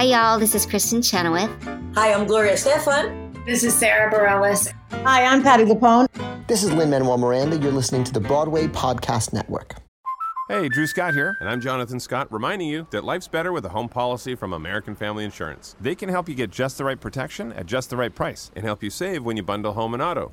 Hi, y'all. This is Kristin Chenoweth. Hi, I'm Gloria Estefan. This is Sara Bareilles. Hi, I'm Patti LuPone. This is Lin Manuel Miranda. You're listening to the Broadway Podcast Network. Hey, Drew Scott here, and I'm Jonathan Scott, reminding you that life's better with a home policy from American Family Insurance. They can help you get just the right protection at just the right price and help you save when you bundle home and auto.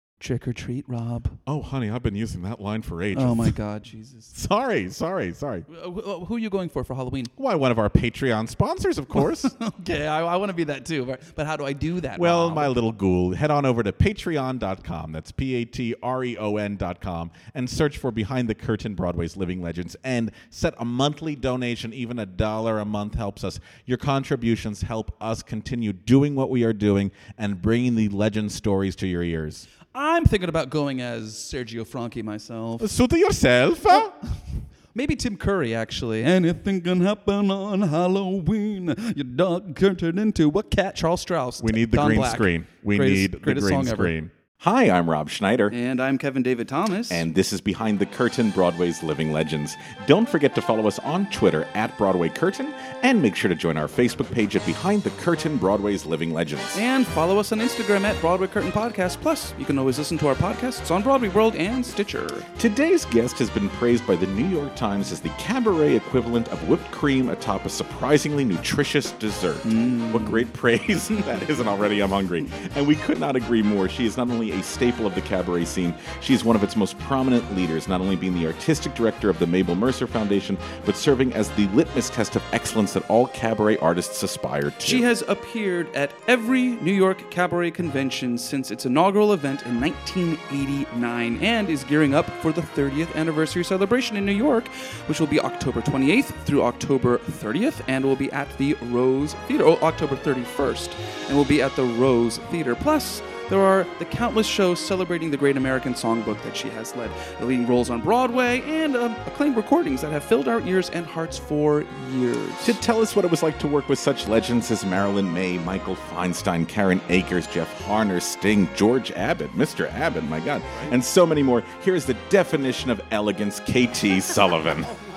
Trick or treat, Rob. Oh, honey, I've been using that line for ages. Oh my God, Jesus. sorry, sorry, sorry. Uh, uh, Who are you going for for Halloween? Why, one of our Patreon sponsors, of course. okay, I, I want to be that too. But, but how do I do that? well, Rob? my little ghoul, head on over to patreon.com. That's P A T R E O N.com and search for Behind the Curtain Broadway's Living Legends and set a monthly donation. Even a dollar a month helps us. Your contributions help us continue doing what we are doing and bringing the legend stories to your ears. I'm thinking about going as Sergio Franchi myself. Uh, suit yourself. huh? Oh, maybe Tim Curry, actually. Anything can happen on Halloween. Your dog turned into a cat. Charles Strauss. We need the Don green Black. screen. We Greatest- need the greatest green song ever. screen. Hi, I'm Rob Schneider. And I'm Kevin David Thomas. And this is Behind the Curtain Broadway's Living Legends. Don't forget to follow us on Twitter at Broadway Curtain and make sure to join our Facebook page at Behind the Curtain Broadway's Living Legends. And follow us on Instagram at Broadway Curtain Podcast. Plus, you can always listen to our podcasts on Broadway World and Stitcher. Today's guest has been praised by the New York Times as the cabaret equivalent of whipped cream atop a surprisingly nutritious dessert. Mm. What great praise that isn't already. I'm hungry. And we could not agree more. She is not only a staple of the cabaret scene, she is one of its most prominent leaders, not only being the artistic director of the Mabel Mercer Foundation, but serving as the litmus test of excellence that all cabaret artists aspire to. She has appeared at every New York cabaret convention since its inaugural event in 1989 and is gearing up for the 30th anniversary celebration in New York, which will be October 28th through October 30th and will be at the Rose Theater, oh, October 31st, and will be at the Rose Theater. Plus, there are the countless shows celebrating the Great American Songbook that she has led, the leading roles on Broadway, and um, acclaimed recordings that have filled our ears and hearts for years. To tell us what it was like to work with such legends as Marilyn Maye, Michael Feinstein, Karen Akers, Jeff Harner, Sting, George Abbott, Mr. Abbott, my God, and so many more, here's the definition of elegance, KT Sullivan.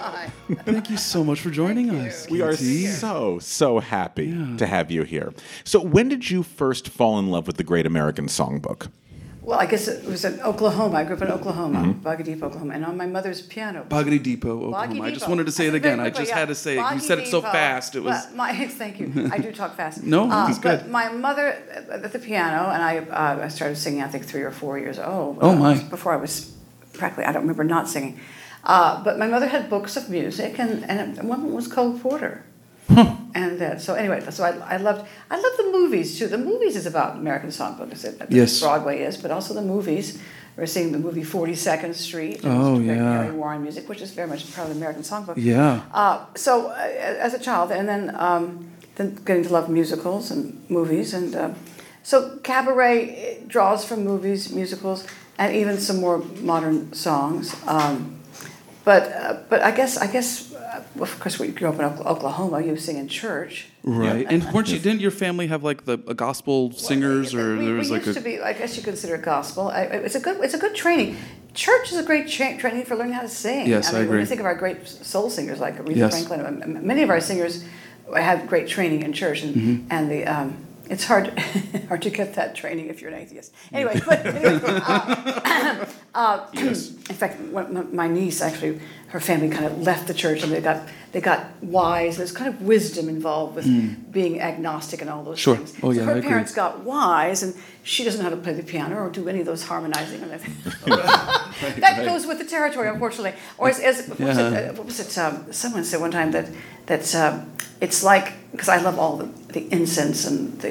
Thank you so much for joining us. We are KT. so, so happy to have you here. So, when did you first fall in love with the Great American Songbook? Well, I guess it was in Oklahoma. I grew up in Oklahoma, Mm-hmm. Boggy Deep, Oklahoma, and on my mother's piano. Boggy Depot, Oklahoma. Boggy I just Depot. wanted to say it said again. very I just quickly, had to say it. You Boggy said it so Depot. fast. It was. Well, my, thank you. I do talk fast. No, uh, it's but good. my mother at the piano, and I, uh, I started singing. I think three or four years old. Oh, uh, my. Before I was practically, I don't remember not singing. Uh, but my mother had books of music, and, and one was Cole Porter. And uh, so anyway, so I, I loved I loved the movies too. The movies is about American Songbook, as it, Yes. Broadway is, but also the movies. We're seeing the movie Forty Second Street. and Oh, yeah. Harry Warren music, which is very much part of the American Songbook. Yeah. Uh, so uh, as a child, and then um, then getting to love musicals and movies, and uh, so cabaret draws from movies, musicals, and even some more modern songs. Um, but uh, but I guess I guess uh, well, of course we grew up in Oklahoma. You sing in church. Right. And weren't you? Didn't your family have like the a gospel singers, or we, there we was like used a? to be. I guess you consider it gospel. I, it's a good. It's a good training. Church is a great cha- training for learning how to sing. Yes, I mean, When agree. you think of our great soul singers like Aretha Yes. Franklin, many of our singers have great training in church, and Mm-hmm. and the. Um, it's hard, hard to get that training if you're an atheist. Anyway, but anyway, uh, uh, in fact, my niece actually, her family kind of left the church, and they got they got wise. There's kind of wisdom involved with being agnostic and all those Mm. Sure. things. Oh, So yeah, her I agree. parents got wise, and she doesn't know how to play the piano or do any of those harmonizing. And everything. that goes with the territory, unfortunately. Or as, as what was it? Uh, What was it um, someone said one time that that um, it's like because I love all the, the incense and the,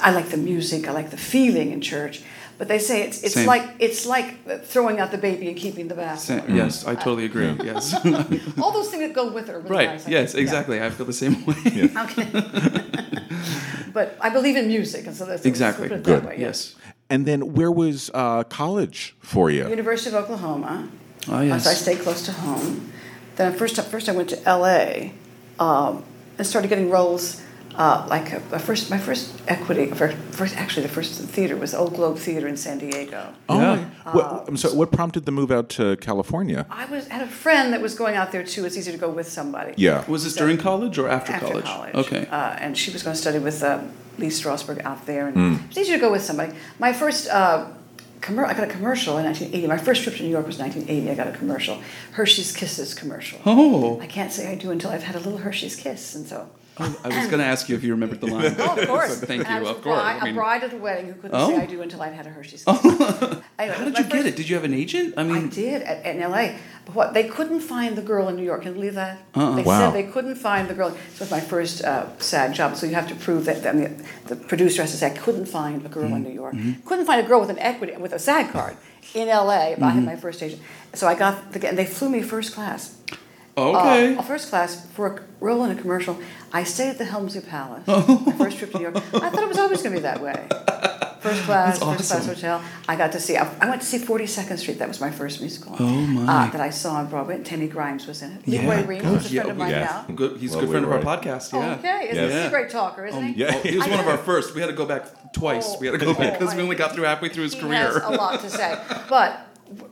I like the music, I like the feeling in church. But they say it's it's Same. like it's like throwing out the baby and keeping the bath. Sa- Yes, I totally agree. Yes. All those things that go with it are really right. nice. Yes. think. Yeah. Exactly. I feel the same way. Okay. but I believe in music, and so that's Exactly. let's that Good. way, yeah. Yes. And then, where was uh, college for you? University of Oklahoma. Oh Uh, yes. So I stayed close to home. Then first, first I went to L.A. Um, and started getting roles. Uh, like a, a first, my first equity, first, first, actually the first theater was Old Globe Theater in San Diego. Oh, Yeah. my- what, I'm sorry, what prompted the move out to California? I was had a friend that was going out there too. It's easy to go with somebody. Yeah. Was this during college or after, after college? college. Okay. Uh, and she was going to study with uh, Lee Strasberg out there, and Hmm. it was easy to go with somebody. My first. Uh, commer- I got a commercial in 1980. My first trip to New York was 1980. I got a commercial, Hershey's Kisses commercial. Oh. I can't say I do until I've had a little Hershey's Kiss, and so. I was going to ask you if you remembered the line. Oh, of course. Thank And you. Of course. bride- I mean- a bride at a wedding who couldn't Oh. say I do until I'd had a Hershey's Kiss. anyway, How did my you get first- it? Did you have an agent? I mean, I did at, in LA. But what they couldn't find the girl in New York. Can you believe that? Uh-uh. They Wow. said they couldn't find the girl. It was my first uh, sad job. So you have to prove that. I mean, the producer has to say I couldn't find a girl Mm-hmm. in New York. Couldn't find a girl with an equity with a SAG card in LA. But I Mm-hmm. had my first agent. So I got the, and they flew me first class. Okay. Uh, first class for a role in a commercial. I stayed at the Helmsley Palace. Oh. my first trip to New York. I thought it was always going to be that way. First class, That's first class hotel. I got to see. I, I went to see Forty Second Street. That was my first musical. Oh, my. Uh, that I saw on Broadway. Tammy Grimes was in it. Yeah, Lee Roy Reams good. was a friend Yeah, of mine yes. now. Good. He's a good friend of our Lee Roy. podcast. Yeah. Okay, isn't Yes. he's a great talker, isn't he? Yeah. Oh, he was I one of our first. We had to go back twice. Oh, we had to go back oh, because we only got through halfway through his He career. has a lot to say. But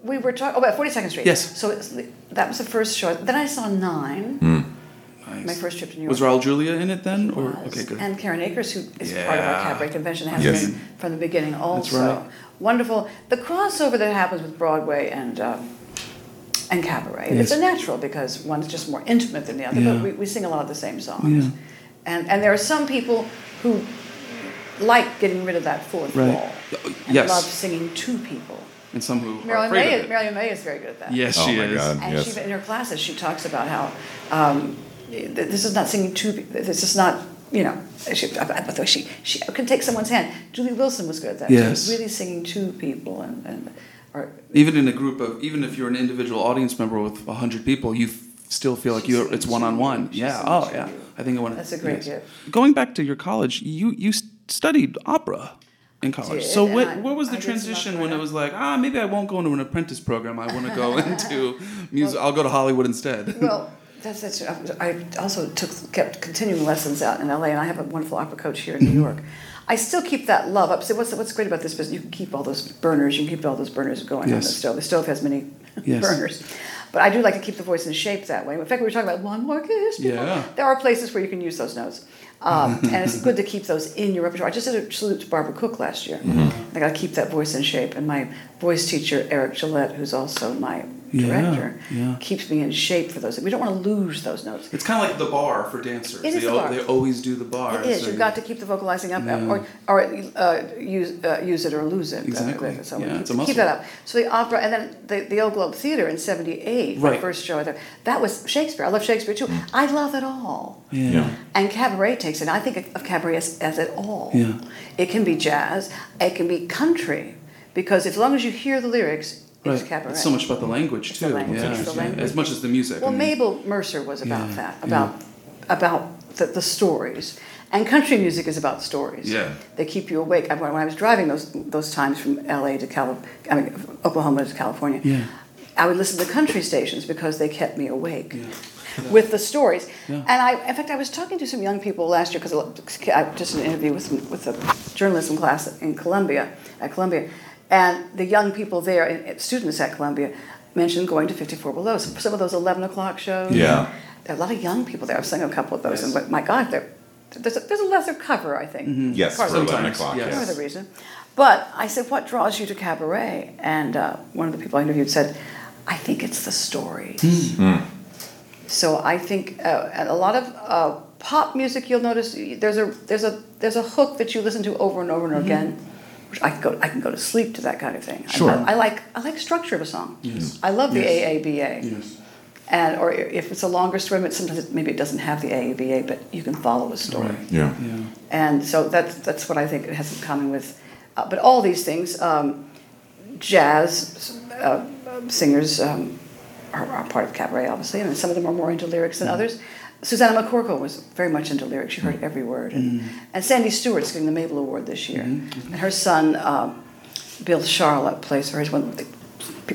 we were talking. Oh, about Forty Second Street. Yes. So it's, that was the first show. Then I saw Nine. Nice. My first trip to New York. Was Raul Julia in it then? Or was. okay, good. And Karen Akers, who is part of our cabaret convention, has Yes. been from the beginning also. right. Wonderful. The crossover that happens with Broadway and um, and cabaret, Yes. it's a natural because one's just more intimate than the other, Yeah. but we, we sing a lot of the same songs. Yeah. And, and there are some people who like getting rid of that fourth Right. wall. And Yes. love singing to people. And some who Marilyn afraid Maye, of is, it. Marilyn Maye is very good at that. Yes, Oh she my is. God. And Yes. she, in her classes, she talks about how um, this is not singing to people. This is not, you know, she, but she, she can take someone's hand. Julie Wilson was good at that. Yes. She was really singing to people. and, and or, Even in a group of, even if you're an individual audience member with hundred people, you still feel like you it's one on one. Yeah. Oh yeah. I think I want That's a great gift. Going back to your college, you you studied opera in college. did, so what I- what was the I transition when it was like ah maybe I won't go into an apprentice program. I want to go into music. I'll go to Hollywood instead. well, that's, that's I also took kept continuing lessons out in LA, and I have a wonderful opera coach here in. New York. I still keep that love up. So what's what's great about this business? You can keep all those burners. You can keep all those burners going on the stove. The stove has many Yes. burners. But I do like to keep the voice in shape that way. In fact, we were talking about one more kiss. Yeah. There are places where you can use those notes. Um, and it's good to keep those in your repertoire. I just did a salute to Barbara Cook last year. Mm-hmm. I got to keep that voice in shape. And my voice teacher, Eric Gillette, who's also my director, yeah. keeps me in shape for those. We don't want to lose those notes. It's kind of like the bar for dancers. It is they, the bar. they always do the bar. It is. so You've you- got to keep the vocalizing up, Yeah. or or uh, use uh, use it or lose it. uh, Exactly. so Yeah, keep, it's a keep that up. So the opera, and then the, the Old Globe Theater in '78, my first show there. That was Shakespeare. I love Shakespeare too. I love it all. Yeah. Yeah. And cabaret takes it. I think of cabaret as, as it all. Yeah. It can be jazz. It can be country, because as long as you hear the lyrics, it's Right. cabaret. It's so much about the language It's too. the language, yeah. it's the yeah. language. As much as the music. Well, I mean- Mabel Mercer was about Yeah, that, yeah. about about the, the stories. And country music is about stories. Yeah. They keep you awake. When I was driving those those times from L.A. to Cali- I mean, Oklahoma to California, Yeah. I would listen to country stations because they kept me awake. Yeah, With the stories, Yeah. and I, in fact, I was talking to some young people last year because I just an interview with some, with a journalism class in Columbia, at Columbia, and the young people there, and students at Columbia, mentioned going to 54 Below. Some some of those 11 o'clock shows. Yeah. There are a lot of young people there. I've sung a couple of those, Yes. and my God, there's, a, there's a lesser cover, I think. Yes, Part for 11 Sometimes, o'clock. yes. Part of the reason. But I said, what draws you to cabaret? And uh, one of the people I interviewed said, I think it's the stories. So I think uh, a lot of uh, pop music, you'll notice there's a there's a there's a hook that you listen to over and over and again. Which I can go I can go to sleep to that kind of thing. I- Sure. I, I like I like structure of a song. Yes. I love the Yes. AABA. Yes. And or if it's a longer story, but sometimes it, maybe it doesn't have the AABA, but you can follow a story. Right. Yeah. Yeah. And so that's that's what I think it has in common with. Uh, but all these things, um, jazz uh, singers um, are, are part of cabaret, obviously, and some of them are more into lyrics than others. Susannah McCorkle was very much into lyrics. She heard mm. every word. And, mm-hmm. and Sandy Stewart's getting the Mabel Award this year. Mm-hmm. Mm-hmm. And her son, um, Bill Charlap, plays her. He's one of the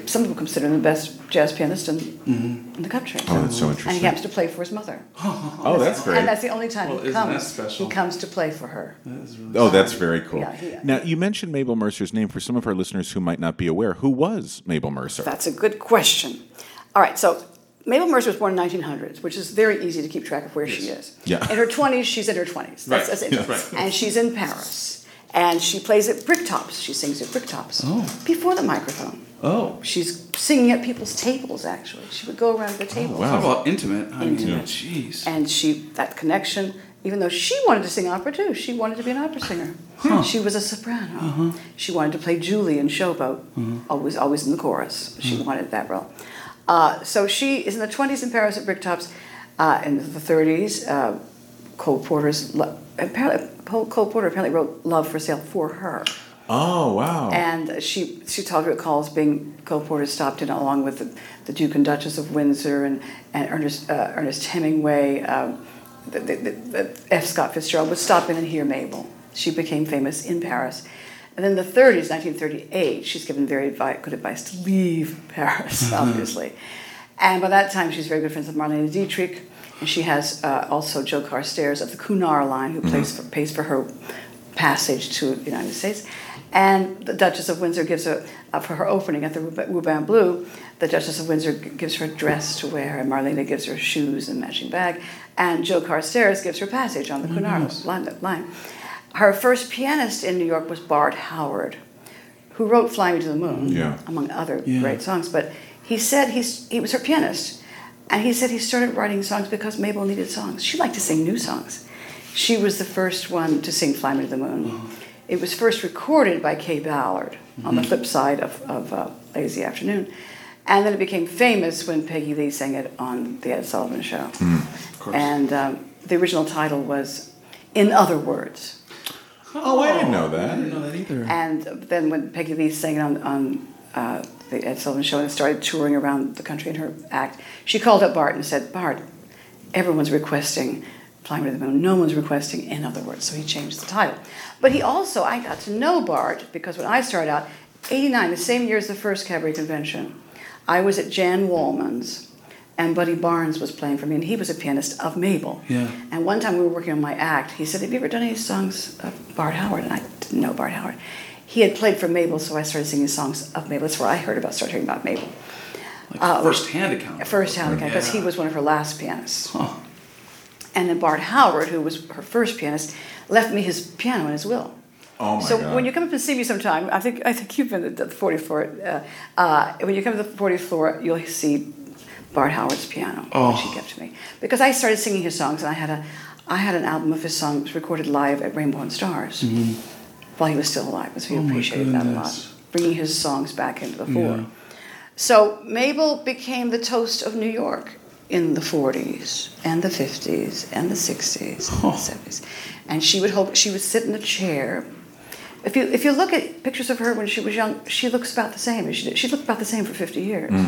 some people consider him the best jazz pianist in, in the country. Oh, that's so interesting. And he interesting. happens to play for his mother. Oh, that's oh, great. And that's the only time Well, he isn't that comes. special? He comes to play for her. Oh, that's very cool. Yeah, he- now, you mentioned Mabel Mercer's name for some of our listeners who might not be aware. Who was Mabel Mercer? That's a good question. All right, so Mabel Mercer was born in 1900s, which is very easy to keep track of where she is. Yeah. In her 20s, she's in her 20s. That's, Right, that's it. yeah, right. And she's in Paris. And she plays at Bricktops. She sings at Bricktops. Oh. Before the microphone. Oh. She's singing at people's tables, actually. She would go around the tables. Talk about intimate. I Intimate. mean, jeez. And she, that connection, even though she wanted to sing opera too, she wanted to be an opera singer. Huh. She was a soprano. Uh-huh. She wanted to play Julie in Showboat, always, always in the chorus. She Uh-huh. wanted that role. Uh, so she is in the 20s in Paris at Bricktops. Uh, in the 30s, uh, Cole Porter's, lo- apparently, Cole Porter apparently wrote Love for Sale for her. oh, wow. And she she talked recalls being Cole Porter stopped in along with the, the Duke and Duchess of Windsor and and Ernest uh, Ernest Hemingway, um, the, the F. Scott Fitzgerald would stop in and hear Mabel. She became famous in Paris. And then the 30s, 1938, she's given very good advice to leave Paris, obviously. And by that time, she's very good friends with Marlene Dietrich, and she has uh, also Joe Carstairs of the Cunard line, who plays for, pays for her passage to the United States. And the Duchess of Windsor gives her, uh, for her opening at the Ruban Bleu, the Duchess of Windsor gives her a dress to wear, and Marlena gives her shoes and matching bag, and Joe Carstairs gives her passage on the Cunard line, line. Her first pianist in New York was Bart Howard, who wrote Fly Me to the Moon, Yeah. among other Yeah. great songs. But he said he's, he was her pianist, and he said he started writing songs because Mabel needed songs. She liked to sing new songs. She was the first one to sing Fly Me to the Moon. It was first recorded by Kaye Ballard on the flip side of, of uh, Lazy Afternoon. And then it became famous when Peggy Lee sang it on The Ed Sullivan Show. And um, the original title was In Other Words. Oh, I didn't know that. I didn't know that either. And then when Peggy Lee sang it on, on uh, the Ed Sullivan Show and started touring around the country in her act, she called up Bart and said, Bart, everyone's requesting Fly Me to the Moon. No one's requesting In Other Words. So he changed the title. But he also, I got to know Bart because when I started out, 89, the same year as the first cabaret convention, I was at Jan Wallman's and Buddy Barnes was playing for me, and he was a pianist of Mabel. Yeah. And one time we were working on my act, he said, Have you ever done any songs of Bart Howard? And I didn't know Bart Howard. He had played for Mabel, so I started singing songs of Mabel. That's where I heard about, started hearing about Mabel. Like first-hand account. First hand account, because he was one of her last pianists. Huh. And then Bart Howard, who was her first pianist, left me his piano in his will. Oh, my so God. when you come up and see me sometime, I think I think you've been at the 40th floor. Uh, uh, when you come to the 40th floor, you'll see Bart Howard's piano, Oh. which he kept to me, because I started singing his songs, and I had a I had an album of his songs recorded live at Rainbow and Stars while he was still alive. So he Mm-hmm. Oh, appreciated that a lot, bringing his songs back into the fore. Yeah. So Mabel became the toast of New York in the 40s and the 50s and the 60s and the 70s. And she would hope she would sit in a chair. If you if you look at pictures of her when she was young, she looks about the same she. She looked about the same for 50 years.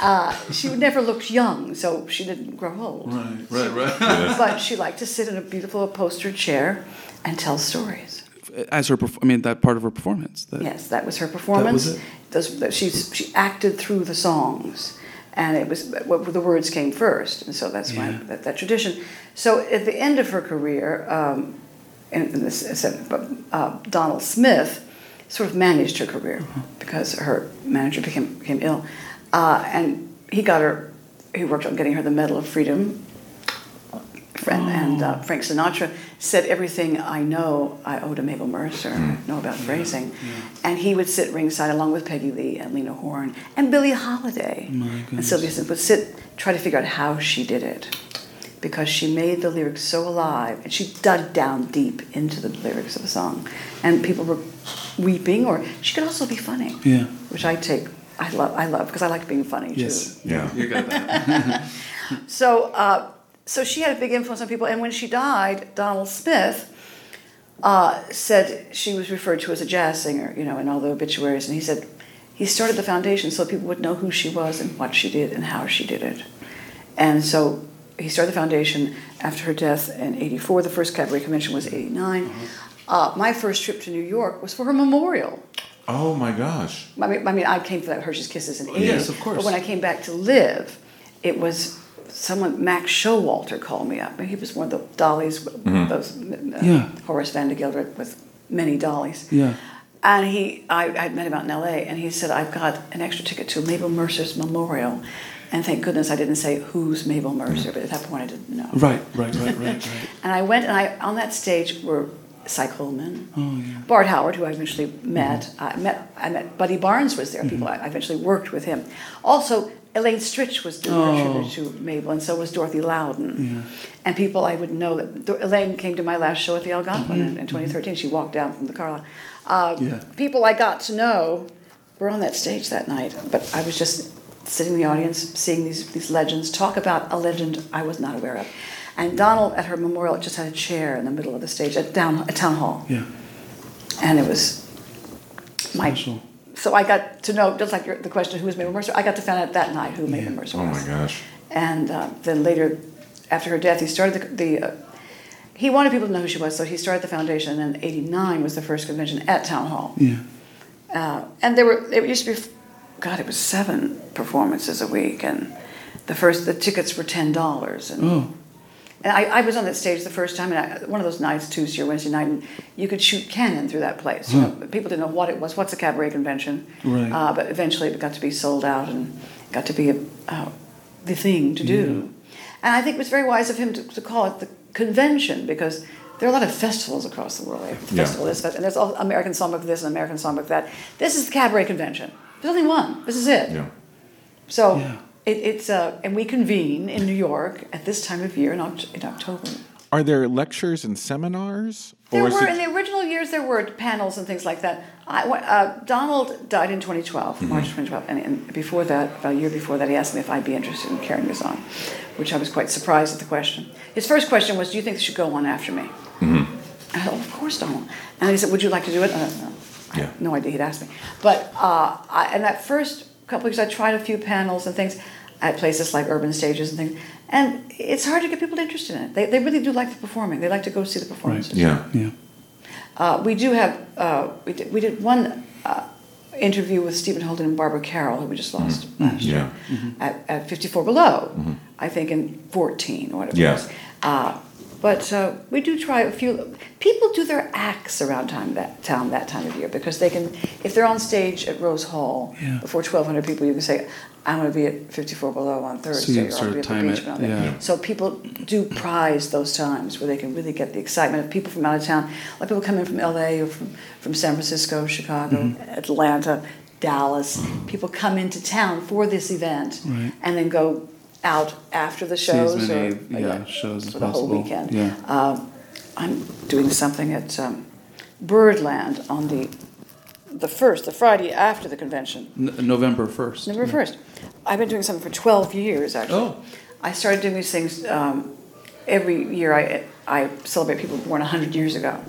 uh, she never looked young, so she didn't grow old. Right, right, right. But she liked to sit in a beautiful upholstered chair and tell stories. As her, perf- I mean, that part of her performance. That, Yes, that was her performance. it? Those, that she's, she acted through the songs, and it was what the words came first, and so that's why that, that tradition. So at the end of her career, um, in, in this, uh, Donald Smith sort of managed her career Uh-huh. because her manager became became ill, uh, and he got her. He worked on getting her the Medal of Freedom. Friend, And uh, Frank Sinatra said, Everything I know, I owe to Mabel Mercer, know about phrasing. And he would sit ringside along with Peggy Lee and Lena Horne and Billie Holiday. and Sylvia would sit, try to figure out how she did it. Because she made the lyrics so alive and she dug down deep into the lyrics of the song. And people were weeping, or she could also be funny. Yeah. Which I take, I love, I love, because I like being funny Yes. too. Yeah. You got that. So, uh, so she had a big influence on people. And when she died, Donald Smith uh, said she was referred to as a jazz singer, you know, in all the obituaries. And he said he started the foundation so people would know who she was and what she did and how she did it. And so he started the foundation after her death in '84. The first cabaret convention was '89. Uh, my first trip to New York was for her memorial. Oh my gosh. I mean, I mean, I came for that Hershey's Kisses in '80. Yes, of course. But when I came back to live, it was someone. Max Showalter called me up, and he was one of the dollies, those uh, Yeah. Horace Vandergelder with many dollies. Yeah. And he, I, I met him out in L.A. and he said, "I've got an extra ticket to Mabel Mercer's memorial." And thank goodness I didn't say who's Mabel Mercer, but at that point I didn't know. Right, right, right, right, right. And I went, and I on that stage were Cy Coleman, Oh, yeah. Bart Howard, who I eventually mm-hmm. met. I met I met Buddy Barnes was there. People I I eventually worked with him. Also, Elaine Stritch was doing her Oh. tribute to Mabel, and so was Dorothy Loudon. Yeah. And people I would know that Elaine came to my last show at the Algonquin mm-hmm. in, in 2013. She walked down from the car. Uh, Yeah. People I got to know were on that stage that night, but I was just sitting in the audience, seeing these these legends talk about a legend I was not aware of. And Donald at her memorial just had a chair in the middle of the stage at down at town hall, Yeah. and it was my. Special. So I got to know, just like your, the question, who was Mabel Mercer? I got to find out that night who Mabel Mercer Oh was. my gosh. And uh, then later, after her death, he started the. the uh, he wanted people to know who she was, so he started the foundation. And '89 was the first convention at Town Hall. Yeah. Uh, and there were it used to be, God, it was seven performances a week, and the first the tickets were ten dollars. And, Oh. And I, I was on that stage the first time, and I, one of those nights, Tuesday or Wednesday night, and you could shoot cannon through that place. You know, people didn't know what it was. What's a cabaret convention? Right. Uh, but eventually, it got to be sold out and got to be a, uh, the thing to do. And I think it was very wise of him to, to call it the convention because there are a lot of festivals across the world. They have Yeah. festival this, and there's all American Songbook this and American Songbook that. This is the cabaret convention. There's only one. This is it. Yeah. So Yeah. It, it's uh, and we convene in New York at this time of year in, Oct- in October. Are there lectures and seminars? There were it- in the original years. There were panels and things like that. I, uh, Donald died in 2012, Mm-hmm. March 2012, and, and before that, about a year before that, he asked me if I'd be interested in carrying this on, which I was quite surprised at the question. His first question was, "Do you think this should go on after me?" Mm-hmm. I said, oh, "Of course, Donald." And he said, "Would you like to do it?" I know. I Yeah. had no idea he'd asked me. But uh, I, in that first couple weeks, I tried a few panels and things at places like Urban Stages and things, and it's hard to get people interested in it. They, they really do like the performing. They like to go see the performances. Yeah. Yeah. Uh, we do have, uh, we, did, we did one uh, interview with Stephen Holden and Barbara Carroll, who we just lost last year, at, at 54 Below, I think in 14 or whatever Yeah. It was. But uh, we do try a few. People do their acts around time that town that time of year because they can, if they're on stage at Rose Hall Yeah. before 1,200 people, you can say, "I'm going to be at 54 Below on Thursday," or sort "I'll of be at the time beach." it, yeah. So people do prize those times where they can really get the excitement of people from out of town. Like people come in from LA or from, from San Francisco, Chicago, Mm-hmm. Atlanta, Dallas. People come into town for this event Right. and then go out after the See as shows many, or yeah, shows as for the whole weekend. Yeah. Um, I'm doing something at um, Birdland on the the first, the Friday after the convention. N- November 1st. November first. I've been doing something for twelve years actually. Oh. I started doing these things um, every year. I I celebrate people born hundred years ago.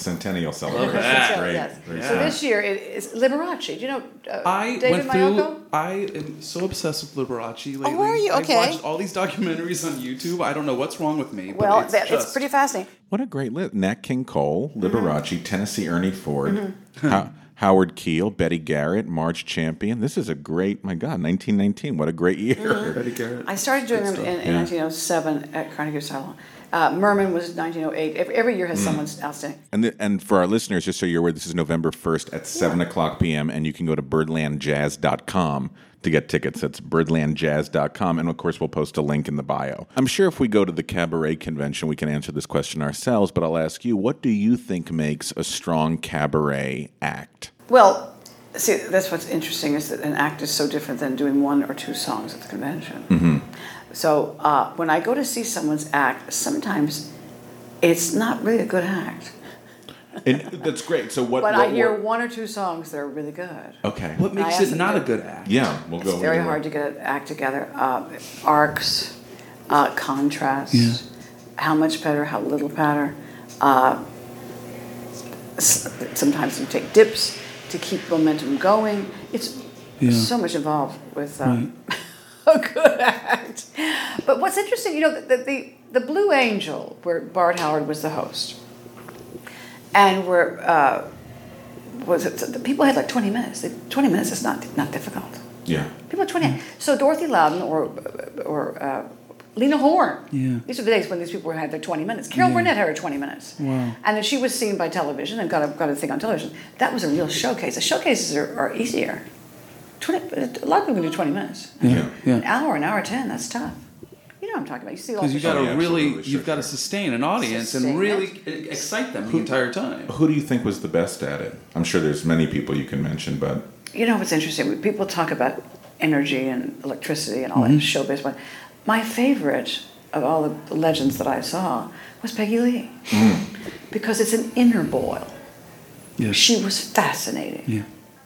Centennial celebration. that. So, Great. yes. Great So this year it is Liberace. Do you know uh, I David went through. Mayoko? I am so obsessed with Liberace lately. are you? Okay. I've watched all these documentaries on YouTube. I don't know what's wrong with me. but Well, it's, that, just, it's pretty fascinating. What a great list. Nat King Cole, Mm-hmm. Liberace, Tennessee Ernie Ford, Ho- Howard Keel, Betty Garrett, Marge Champion. This is a great, my God, 1919. What a great year. Mm-hmm. Betty Garrett. I started doing them stuff. in, in 1907 at Carnegie Asylum. Uh, Merman was 1908. Every, every year has Mm. someone outstanding. And, the, and for our listeners, just so you're aware, this is November 1st at 7 o'clock p.m., and you can go to birdlandjazz.com to get tickets. That's birdlandjazz.com. And of course, we'll post a link in the bio. I'm sure if we go to the cabaret convention, we can answer this question ourselves, but I'll ask you what do you think makes a strong cabaret act? Well, see, that's what's interesting is that an act is so different than doing one or two songs at the convention. Mm-hmm. So uh, when I go to see someone's act, sometimes it's not really a good act. And that's great. So what? But what I hear what- one or two songs that are really good. Okay. What makes it not a good act? Yeah, we'll go. It's very with hard to get an act together. Uh, arcs, uh, contrast, Yeah. how much better, how little better. Uh, sometimes you take dips to keep momentum going. It's Yeah. so much involved with um, a good act. But what's interesting, you know, the, the, the Blue Angel, where Bart Howard was the host, and where uh, was it? The people had like 20 minutes. 20 minutes is not not difficult. Yeah. People had 20. So Dorothy Loudon or or uh, Lena Horne. Yeah. These are the days when these people had their 20 minutes. Carol Burnett had her 20 minutes. Wow. And then she was seen by television and got a, got a thing on television. That was a real showcase. The showcases are, are easier. 20, a lot of people can do 20 minutes. Yeah. An hour, an hour 10, that's tough. You know what I'm talking about. You see all Because the you got to yeah, really, absolutely, you've sure, got to sure. sustain an audience Sustain and really it. excite them the entire time. Who do you think was the best at it? I'm sure there's many people you can mention, but You know what's interesting? People talk about energy and electricity and all Mm-hmm. that showbiz. But my favorite of all the legends that I saw was Peggy Lee, because it's an inner boil. Yes. She was fascinating. Yeah.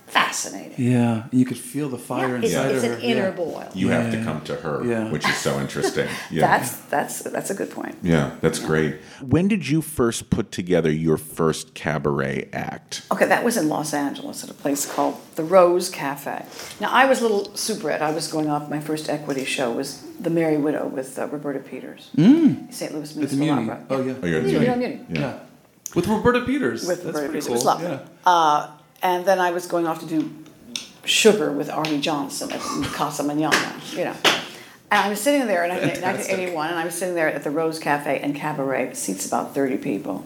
Fascinating. Yeah. You could feel the fire it's, inside it's of an her. inner yeah. boil. you have to come to her, Yeah. which is so interesting. Yeah. That's that's that's a good point. yeah, that's great. When did you first put together your first cabaret act? Okay, that was in Los Angeles at a place called the Rose Cafe. Now I was a little soubrette. I was going off. My first equity show was The Merry Widow with uh, Roberta Peters, St. Louis At Municipal Opera. Oh, yeah. Oh, you're at the Yeah, Muni. Muni. Yeah. With Roberta Peters. with That's Roberta pretty Peters. cool. It was lovely. Yeah. Uh, and then I was going off to do Sugar with Arte Johnson at Casa Manana, you know. And I was sitting there in 1981, and I was sitting there at the Rose Cafe and Cabaret, seats about 30 people,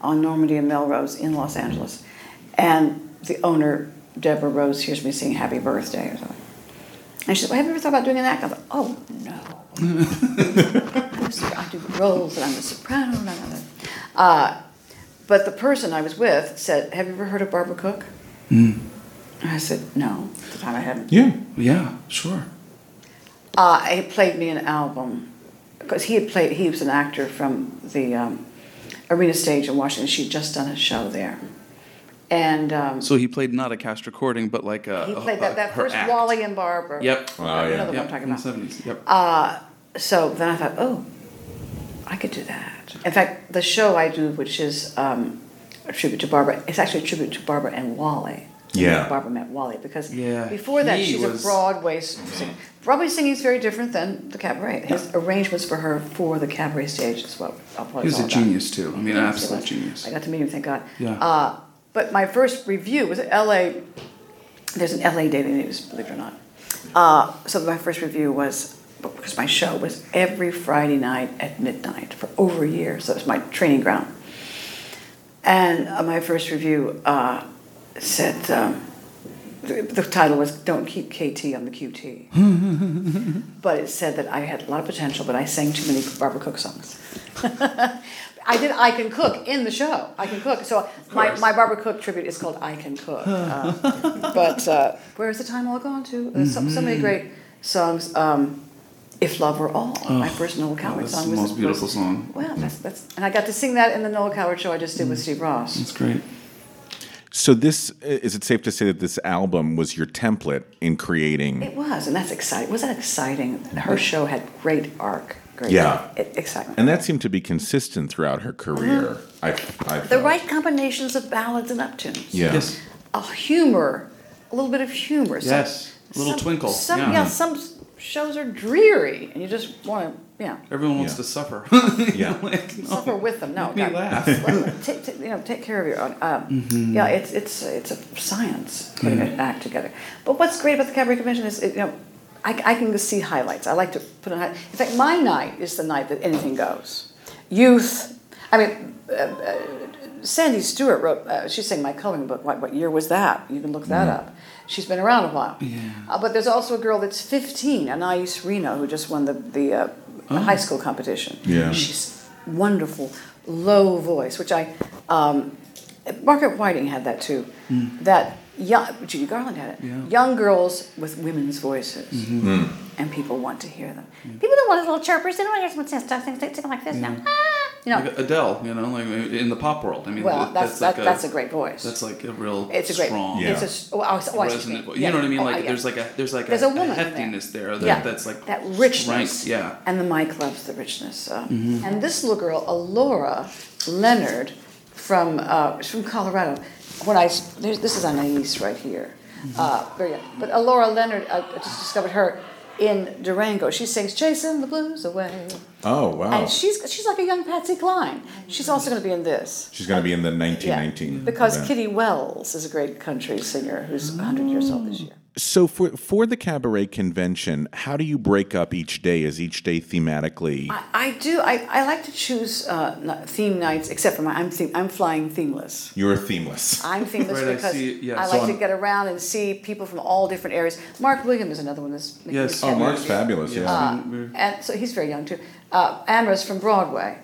on Normandy and Melrose in Los Angeles. And the owner, Deborah Rose, hears me sing Happy Birthday or something. And she said, well, have you ever thought about doing an act? I thought, oh, no. I'm a sopra- do roles, and I'm a soprano. No, no, no. Uh, but the person I was with said, have you ever heard of Barbara Cook? I said, no. At the time I hadn't. Yeah. Yeah, sure. Uh, he played me an album because he had played. He was an actor from the um, Arena Stage in Washington. She'd just done a show there, and um, So he played not a cast recording, but like a. he played a- that, that her first act. Wally and Barbara. Yep. Oh, You yeah. know the one I'm Yep. talking in the about. 70s. Yep. Uh, so then I thought, oh, I could do that. In fact, the show I do, which is um, a tribute to Barbara, it's actually a tribute to Barbara and Wally. Yeah. Barbara met Wally because Yeah, before that he she's was- a Broadway s- singer. Broadway singing is very different than the cabaret. His arrangements for her for the cabaret stage is what I'll probably He was a about. genius, too. I mean, Yes, he absolute genius. I got to meet him, thank God. Yeah. Uh, but my first review was at LA. There's an LA Daily News, believe it or not. Uh, so my first review was because my show was every Friday night at midnight for over a year. So it was my training ground. And uh, my first review uh, said um, the, the title was "Don't Keep KT on the QT," but it said that I had a lot of potential, but I sang too many Barbara Cook songs. I did I Can Cook in the show. I Can Cook. So my, my Barbara Cook tribute is called I Can Cook. Uh, but uh, where's the time all gone to? There's so, so many great songs. Um, if Love Were All, my first Noel Coward that's song the was most beautiful was- song. Well, that's, that's and I got to sing that in the Noel Coward show I just did with Steve Ross. That's great. So this is it safe to say that this album was your template in creating It was, and that's exciting. Was that exciting? Her show had great arc, great Yeah. e- excitement. and that seemed to be consistent throughout her career. I, I Uh-huh. the felt. right combinations of ballads and uptunes. Yeah. Yes. A humor, a little bit of humor. Some- Yes, a little twinkle, Some, yeah. yeah. some s- shows are dreary, and you just want to, yeah, Everyone wants Yeah. to suffer. Yeah. like, no. suffer with them. No, Make me laugh. Let- take, take- you know, take care of your own. Um, Yeah, it's it's it's a science putting an act together. But what's great about the cabaret convention is, it, you know, I, I can just see highlights. I like to put on. hi- In fact, my night is the night that anything goes. Youth. I mean, uh, uh, Sandy Stewart wrote. Uh, she sang my coloring book. What, what year was that? You can look that up. She's been around a while. Uh, but there's also a girl that's 15, Anais Reno, who just won the the uh, high school competition. Yeah. She's wonderful, low voice, which I. Um, Margaret Whiting had that too. That young Judy Garland had it. Yeah. Young girls with women's voices, and people want to hear them. People don't want those little chirpers. They don't want to hear someone say stuff things like this now. Ah, you know. Like Adele, you know, like in the pop world. I mean, well, that- that's like that, that's a great voice. That's like a real it's a great. strong, It's a. s- Oh, I was, oh, I see what resonant. you. You know what I mean? Oh, Like yeah. there's like a there's like There's a, a there. heftiness there. that, yeah, that's like that richness. Right, yeah. And the mic loves the richness. Uh, Mm-hmm. And this little girl, Alora Leonard, from uh, from Colorado. When I this is Anais right here, Mm-hmm. uh. But Alora Leonard, I I just discovered her. In Durango. She sings "Chasing the Blues Away," Oh wow. and she's she's like a young Patsy Cline. She's also going to be in this. She's going to be in the Yeah, 1919. because event. Kitty Wells is a great country singer who's 100 years old this year. So for for the cabaret convention, how do you break up each day? Is each day thematically? I, I do. I, I like to choose uh, theme nights, except for my I'm theme, I'm flying themeless. You're themeless. I'm themeless Right, I because see, yeah. I So like to get around and see people from all different areas. Mark Williams is another one that's Yes. Oh, cameo. Mark's fabulous. Yeah. Uh, and so he's very young too. Uh, Amra's from Broadway.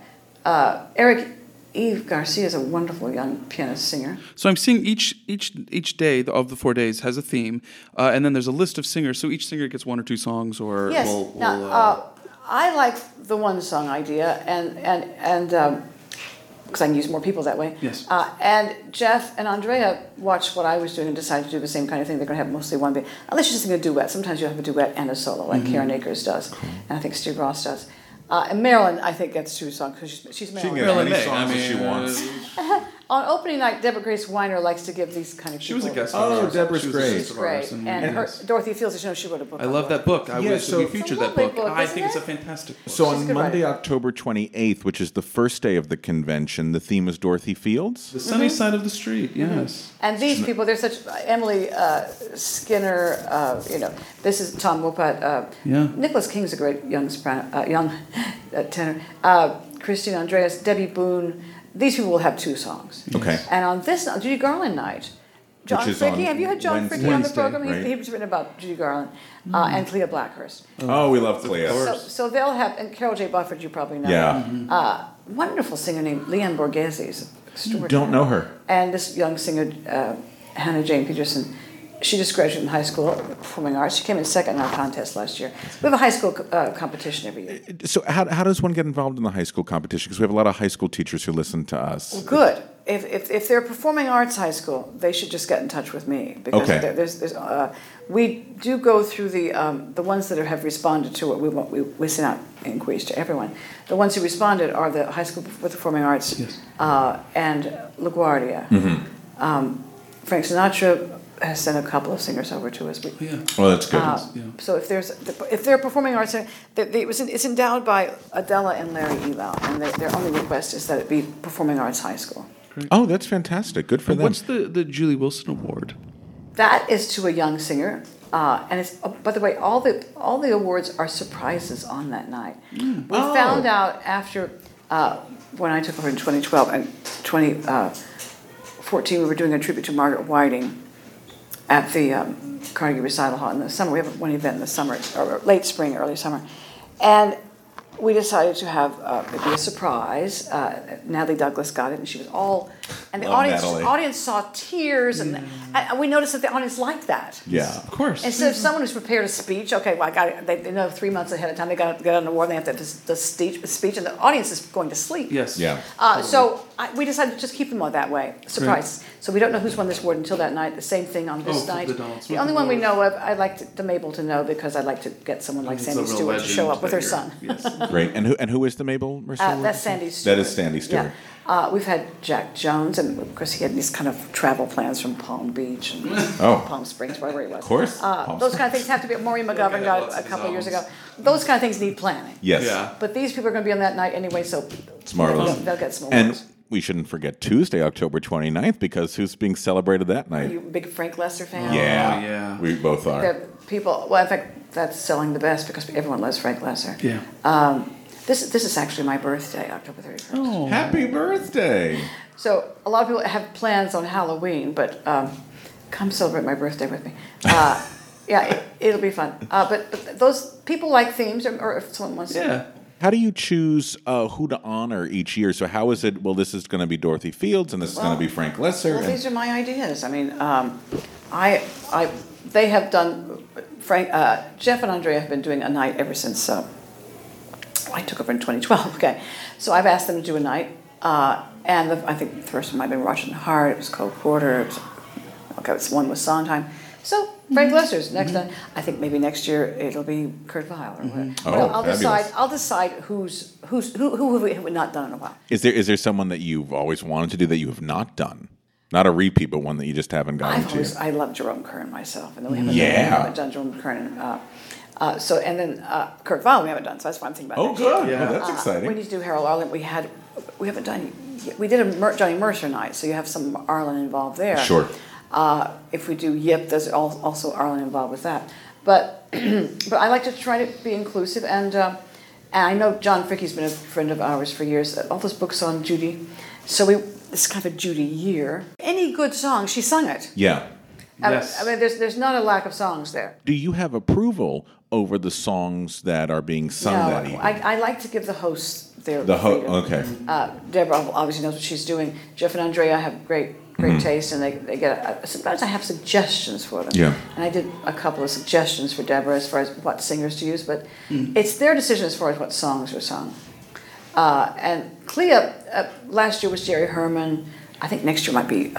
Uh, Eric Yves Garcia is a wonderful young pianist singer. So I'm seeing each each each day of the four days has a theme, uh, and then there's a list of singers. So each singer gets one or two songs, or Yes. will- now, will, uh, I like the one song idea, and and and because I can use more people that way. Yes. Uh, and Jeff and Andrea watched what I was doing and decided to do the same kind of thing. They're going to have mostly one. Unless you're just sing a duet. Sometimes you have a duet and a solo, like Mm-hmm. Karen Akers does, and I think Steve Ross does. Uh, and Marilyn, I think, gets two songs because she's, she's She Marilyn. can get Marilyn any Maye, songs I as she mean, wants. On opening night, Deborah Grace Winer likes to give these kind of She was a guest. Oh, star. Deborah's She great. guest She's great. And, her. Dorothy Fields, you know, she wrote a book. I love that book. I Yeah, wish so- we featured that book. book, I isn't think it's a fantastic book. So She's on Monday, writer. October 28th, which is the first day of the convention, the theme is Dorothy Fields. the sunny side of the street. Yes. And these people, they're such Emily uh, Skinner. Uh, you know, this is Tom Wopat. Uh, Yeah. Nicholas King's a great young soprano, uh, young uh, tenor. Uh, Christine Andreas, Debby Boone. These people will have two songs. Okay. And on this Judy Garland night, John is Fricke. Have you had John Wednesday. Fricke on the program? He- right. He, was written about Judy Garland uh, and Klea Blackhurst. Oh, we love Klea. So, so they'll have and Carole J. Bufford. You probably know. Yeah. Uh, wonderful singer named Leanne Borghesi. is extraordinary. Don't know her. And this young singer, uh, Hannah Jane Peterson, she just graduated from high school performing arts. She came in second in our contest last year. We have a high school uh, competition every year. So how, how does one get involved in the high school competition? Because we have a lot of high school teachers who listen to us. Good. If, if, if they're performing arts high school, they should just get in touch with me because Okay. there- there's, there's, uh, we do go through the um, the ones that have responded to it. We, want- we we send out inquiries to everyone. The ones who responded are the high school with performing arts uh, and LaGuardia. Mm-hmm. Um, Frank Sinatra has sent a couple of singers over to us. We, Yeah. Well, that's good. uh, So if there's if they're performing arts, they, they, it was it's endowed by Adela and Larry Elau, and they, their only request is that it be performing arts high school. oh, that's fantastic. Good for them. What's the, the Julie Wilson Award? That is to a young singer, uh, and it's. Oh, by the way, all the all the awards are surprises on that night. We found out after uh, when I took over in 2012 and 2014, we were doing a tribute to Margaret Whiting at the um, Carnegie Recital Hall in the summer. We have one event in the summer, or late spring, early summer, and we decided to have uh, it be a surprise. Uh, Natalie Douglas got it, and she was all, and the Love audience Natalie. audience saw tears, and, and we noticed that the audience liked that. yeah. Of course. Instead of someone who's prepared a speech, okay, well, I got they, they know three months ahead of time they got to get an award, and they have to have the speech, speech, and the audience is going to sleep. yes. Yeah. Uh, so I, we decided to just keep them all that way, surprise. So we don't know who's won this award until that night. The same thing on this Oh, night. the Donald the Smith only one we know of, I'd like to, the Mabel to know because I'd like to get someone like It's Sandy real Stewart to show up with that her you're- son. Yes. Great. And who and who is the Mabel Mercer? Uh, Award? that's Sandy Stewart. That is Sandy Stewart. Yeah. Uh, we've had Jack Jones, and of course he had these kind of travel plans from Palm Beach and Oh. Palm Springs, wherever he was. Of course. Uh, Palm those kind of things have to be. Maureen McGovern got a couple of years ago. Those kind of things need planning. Yes. Yeah. But these people are going to be on that night anyway, so It's marvelous. They'll, they'll get some And we shouldn't forget Tuesday, October 29th, because who's being celebrated that Are night? you a big Frank Loesser fan? yeah. Oh, yeah. We both are. The people. Well, in fact, that's selling the best because everyone loves Frank Loesser. Yeah. Um, this this is actually my birthday, October thirty first. Oh. Happy birthday. So a lot of people have plans on Halloween, but um, come celebrate my birthday with me. Uh, yeah, it, it'll be fun. Uh, but, but those people like themes, or, or if someone wants to. Yeah. How do you choose uh, who to honor each year? So how is it? Well, this is going to be Dorothy Fields, and this is going to be Frank Loesser. Well, and- these are my ideas. I mean, um, I, I, they have done. Frank, uh, Jeff and Andrea have been doing a night ever since uh, I took over in 2012. Okay, so I've asked them to do a night, uh, and the, I think the first one might have been Washington Heart. It was Cole Porter. It was, okay, it's one was Sondheim. So Frank Loesser's next. night. I think maybe next year it'll be Kurt or whatever. Oh, I'll, decide. I'll decide who's who's who who have we, have we not done in a while. Is there is there someone that you've always wanted to do that you have not done? Not a repeat, but one that you just haven't gotten I've to. always, I love Jerome Kern myself, and then we haven't, Yeah. we haven't done Jerome Kern. Uh, Uh, so and then uh, Kurt Weill we haven't done, so that's why I'm thinking about. Oh, next good. year. Oh, that's Uh, exciting. We need to do Harold Arlen. We had, we haven't done. We did a Mer- Johnny Mercer night, so you have some Arlen involved there. Sure. Uh, if we do Yip, there's also Arlen involved with that. But but I like to try to be inclusive, and uh, and I know John Fricke's been a friend of ours for years. All those books on Judy, so we it's kind of a Judy year. Any good song, she sung it. Yeah. I- Yes. I mean, there's there's not a lack of songs there. Do you have approval over the songs that are being sung no, that evening? I, I like to give the hosts their the ho- freedom. okay. Uh, Deborah obviously knows what she's doing. Jeff and Andrea have great great Mm-hmm. taste, and they, they get. Uh, sometimes I have suggestions for them. Yeah. And I did a couple of suggestions for Deborah as far as what singers to use, but Mm. it's their decision as far as what songs are sung. Uh, and Klea, uh, last year was Jerry Herman. I think next year might be.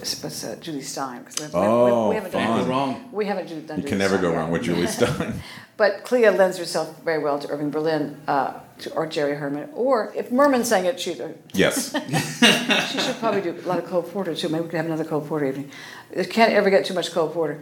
Uh, uh, What's uh, Jule Styne? 'cause we we have- Oh, we haven't fun. done wrong. We haven't done You Julie can never Stein go yet. wrong with Julie Stein. But Klea lends herself very well to Irving Berlin uh, to, or Jerry Herman. Or if Merman sang it, she, yes. she should probably do a lot of Cole Porter too. Maybe we could have another Cole Porter evening. You can't ever get too much Cole Porter.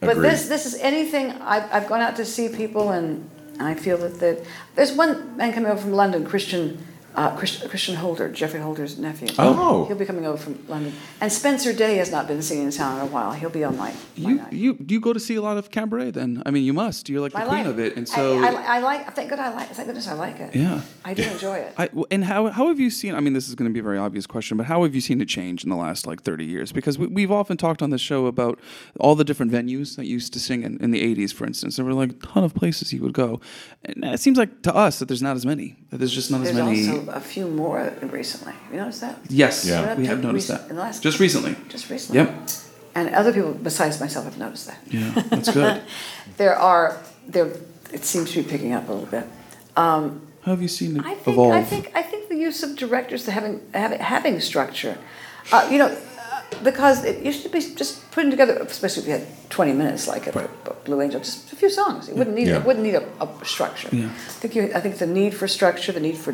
But this this is anything. I've, I've gone out to see people and I feel that the, there's one man coming over from London, Christian. Uh, Christian, Christian Holder, Geoffrey Holder's nephew. Oh. He'll be coming over from London. And Spencer Day has not been singing in town in a while. He'll be on my, my You night. you do you go to see a lot of cabaret then? I mean, you must. You're like the I queen like of it, and so I, I, I like. Thank God I like. Thank goodness I like it. Yeah. I do enjoy it. I, and how, how have you seen? I mean, this is going to be a very obvious question, but how have you seen it change in the last like 30 years? Because we, we've often talked on this show about all the different venues that used to sing in, in the 80s, for instance. There were like a ton of places you would go. And it seems like to us that there's not as many, that there's just not There's as many. Also a few more recently. Have you noticed that? yes, Yeah. we have noticed Recent- that. in the last- just recently. Just recently. Yep. And other people besides myself have noticed that. Yeah, that's good. There are there. It seems to be picking up a little bit. Um, How have you seen it I think. evolve? I think. I think the use of directors having having, having structure. Uh, you know, because it used to be just putting together, especially if you had 20 minutes, like a, a Blue Angel, just a few songs. You wouldn't need Yeah. it wouldn't need a, a structure. Yeah. I think you. I think the need for structure, the need for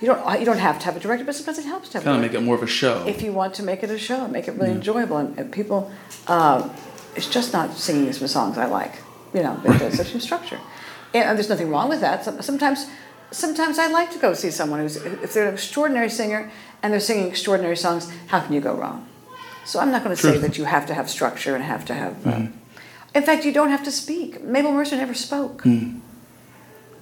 you don't you don't have to have a director, but sometimes it helps to have. kind of make it more of a show. if you want to make it a show and make it really enjoyable and, and people um, it's just not singing some songs i like you know but there's some structure. And, and there's nothing wrong with that. Sometimes sometimes i like to go see someone who's if they're an extraordinary singer and they're singing extraordinary songs how can you go wrong? So i'm not going to say that you have to have structure and have to have uh, in fact you don't have to speak. Mabel mercer never spoke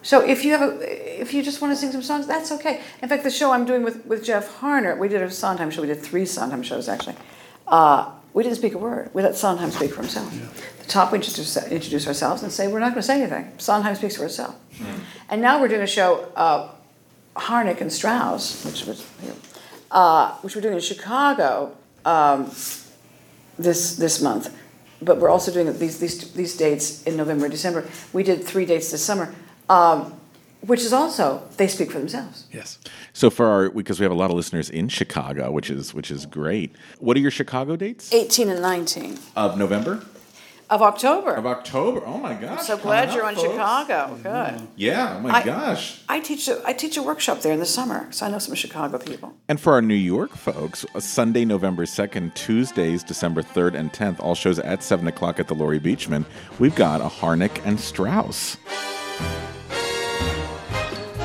so if you have a, if you just want to sing some songs, that's okay. In fact, the show I'm doing with, with Jeff Harner, we did a Sondheim show. We did three Sondheim shows actually. Uh, we didn't speak a word. We let Sondheim speak for himself. Yeah. The top, we introduce, introduce ourselves and say we're not going to say anything. Sondheim speaks for herself. And now we're doing a show, uh, Harnick and Strauss, which was, uh, which we're doing in Chicago um, this this month. But we're also doing these these these dates in November and December. We did three dates this summer, um, which is also they speak for themselves. yes. So for our because we have a lot of listeners in Chicago, which is which is great. What are your Chicago dates 18 and 19 of November? of October. Of October. Oh my gosh. I'm so glad up, you're in folks. Chicago. Good. Yeah. Oh my I- gosh. I teach a, I teach a workshop there in the summer, so I know some Chicago people. And for our New York folks, uh, Sunday, November 2nd, Tuesdays, December 3rd and 10th, all shows at 7 o'clock at the Laurie Beechman, we've got a Harnick and Strauss.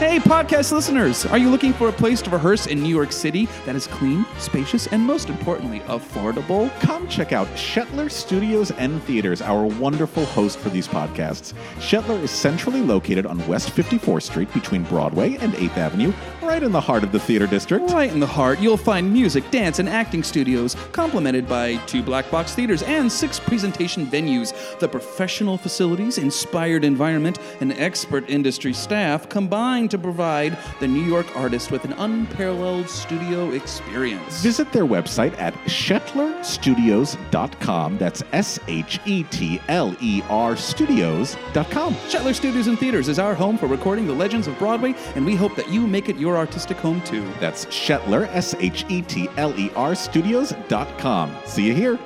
Hey, podcast listeners! Are you looking for a place to rehearse in New York City that is clean, spacious, and most importantly, affordable? Come check out Shetler Studios and Theaters, our wonderful host for these podcasts. Shetler is centrally located on West 54th Street between Broadway and 8th Avenue, right in the heart of the theater district. Right in the heart, you'll find music, dance, and acting studios, complemented by two black box theaters and six presentation venues. The professional facilities, inspired environment, and expert industry staff combine to provide the New York artist with an unparalleled studio experience. Visit their website at shetlerstudios.com. That's S H E T L E R studios.com. Shetler Studios and Theaters is our home for recording the legends of Broadway, and we hope that you make it your artistic home too. That's Shetler, S H E T L E R studios.com. See you here.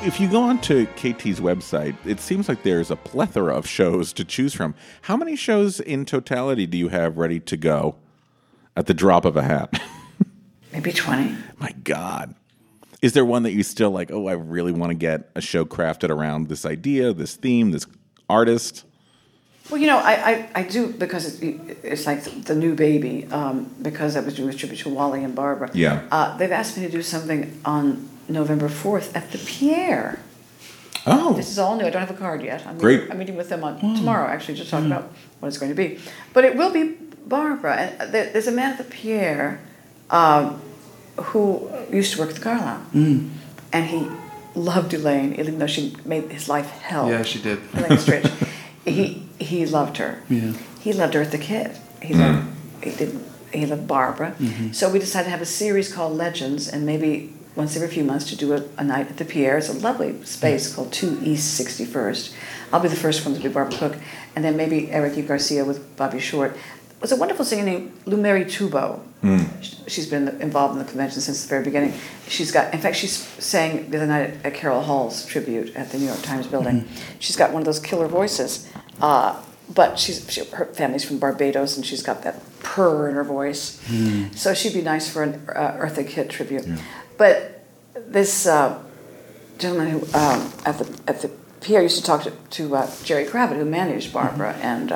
If you go onto KT's website, it seems like there's a plethora of shows to choose from. How many shows in totality do you have ready to go at the drop of a hat? Maybe 20. My God. Is there one that you still like? Oh, I really want to get a show crafted around this idea, this theme, this artist. Well, you know, I, I, I do because it, it's like the new baby, um, because I was doing a tribute to Wally and Barbara. Yeah. Uh, they've asked me to do something on November 4th at the Pierre. Oh, This is all new. I don't have a card yet. I'm Great. Meeting, I'm meeting with them on tomorrow, actually, to talk about what it's going to be. But it will be Barbara. And there's a man at the Pierre um, who used to work at the Carlyle. Mm. And he loved Elaine, even though she made his life hell. Yeah, she did. Elaine Stritch. he, he loved her. Yeah. He loved her at the kid. He loved, he did, he loved Barbara. So we decided to have a series called Legends, and maybe once every few months to do a, a night at the Pierre. It's a lovely space called Two East 61st. I'll be the first one to do Barbara Cook, and then maybe Eric E. Garcia with Bobby Short. was a wonderful singer named Lumiri Tubo. Sh- She's been involved in the convention since the very beginning. She's got, in fact, she sang the other night at, at Carol Hall's tribute at the New York Times building. She's got one of those killer voices, uh, but she's she, her family's from Barbados, and she's got that purr in her voice. So she'd be nice for an uh, Eartha Kitt tribute. But this uh, gentleman who um, at the at the Pierre used to talk to, to uh, Jerry Kravat, who managed Barbara, and.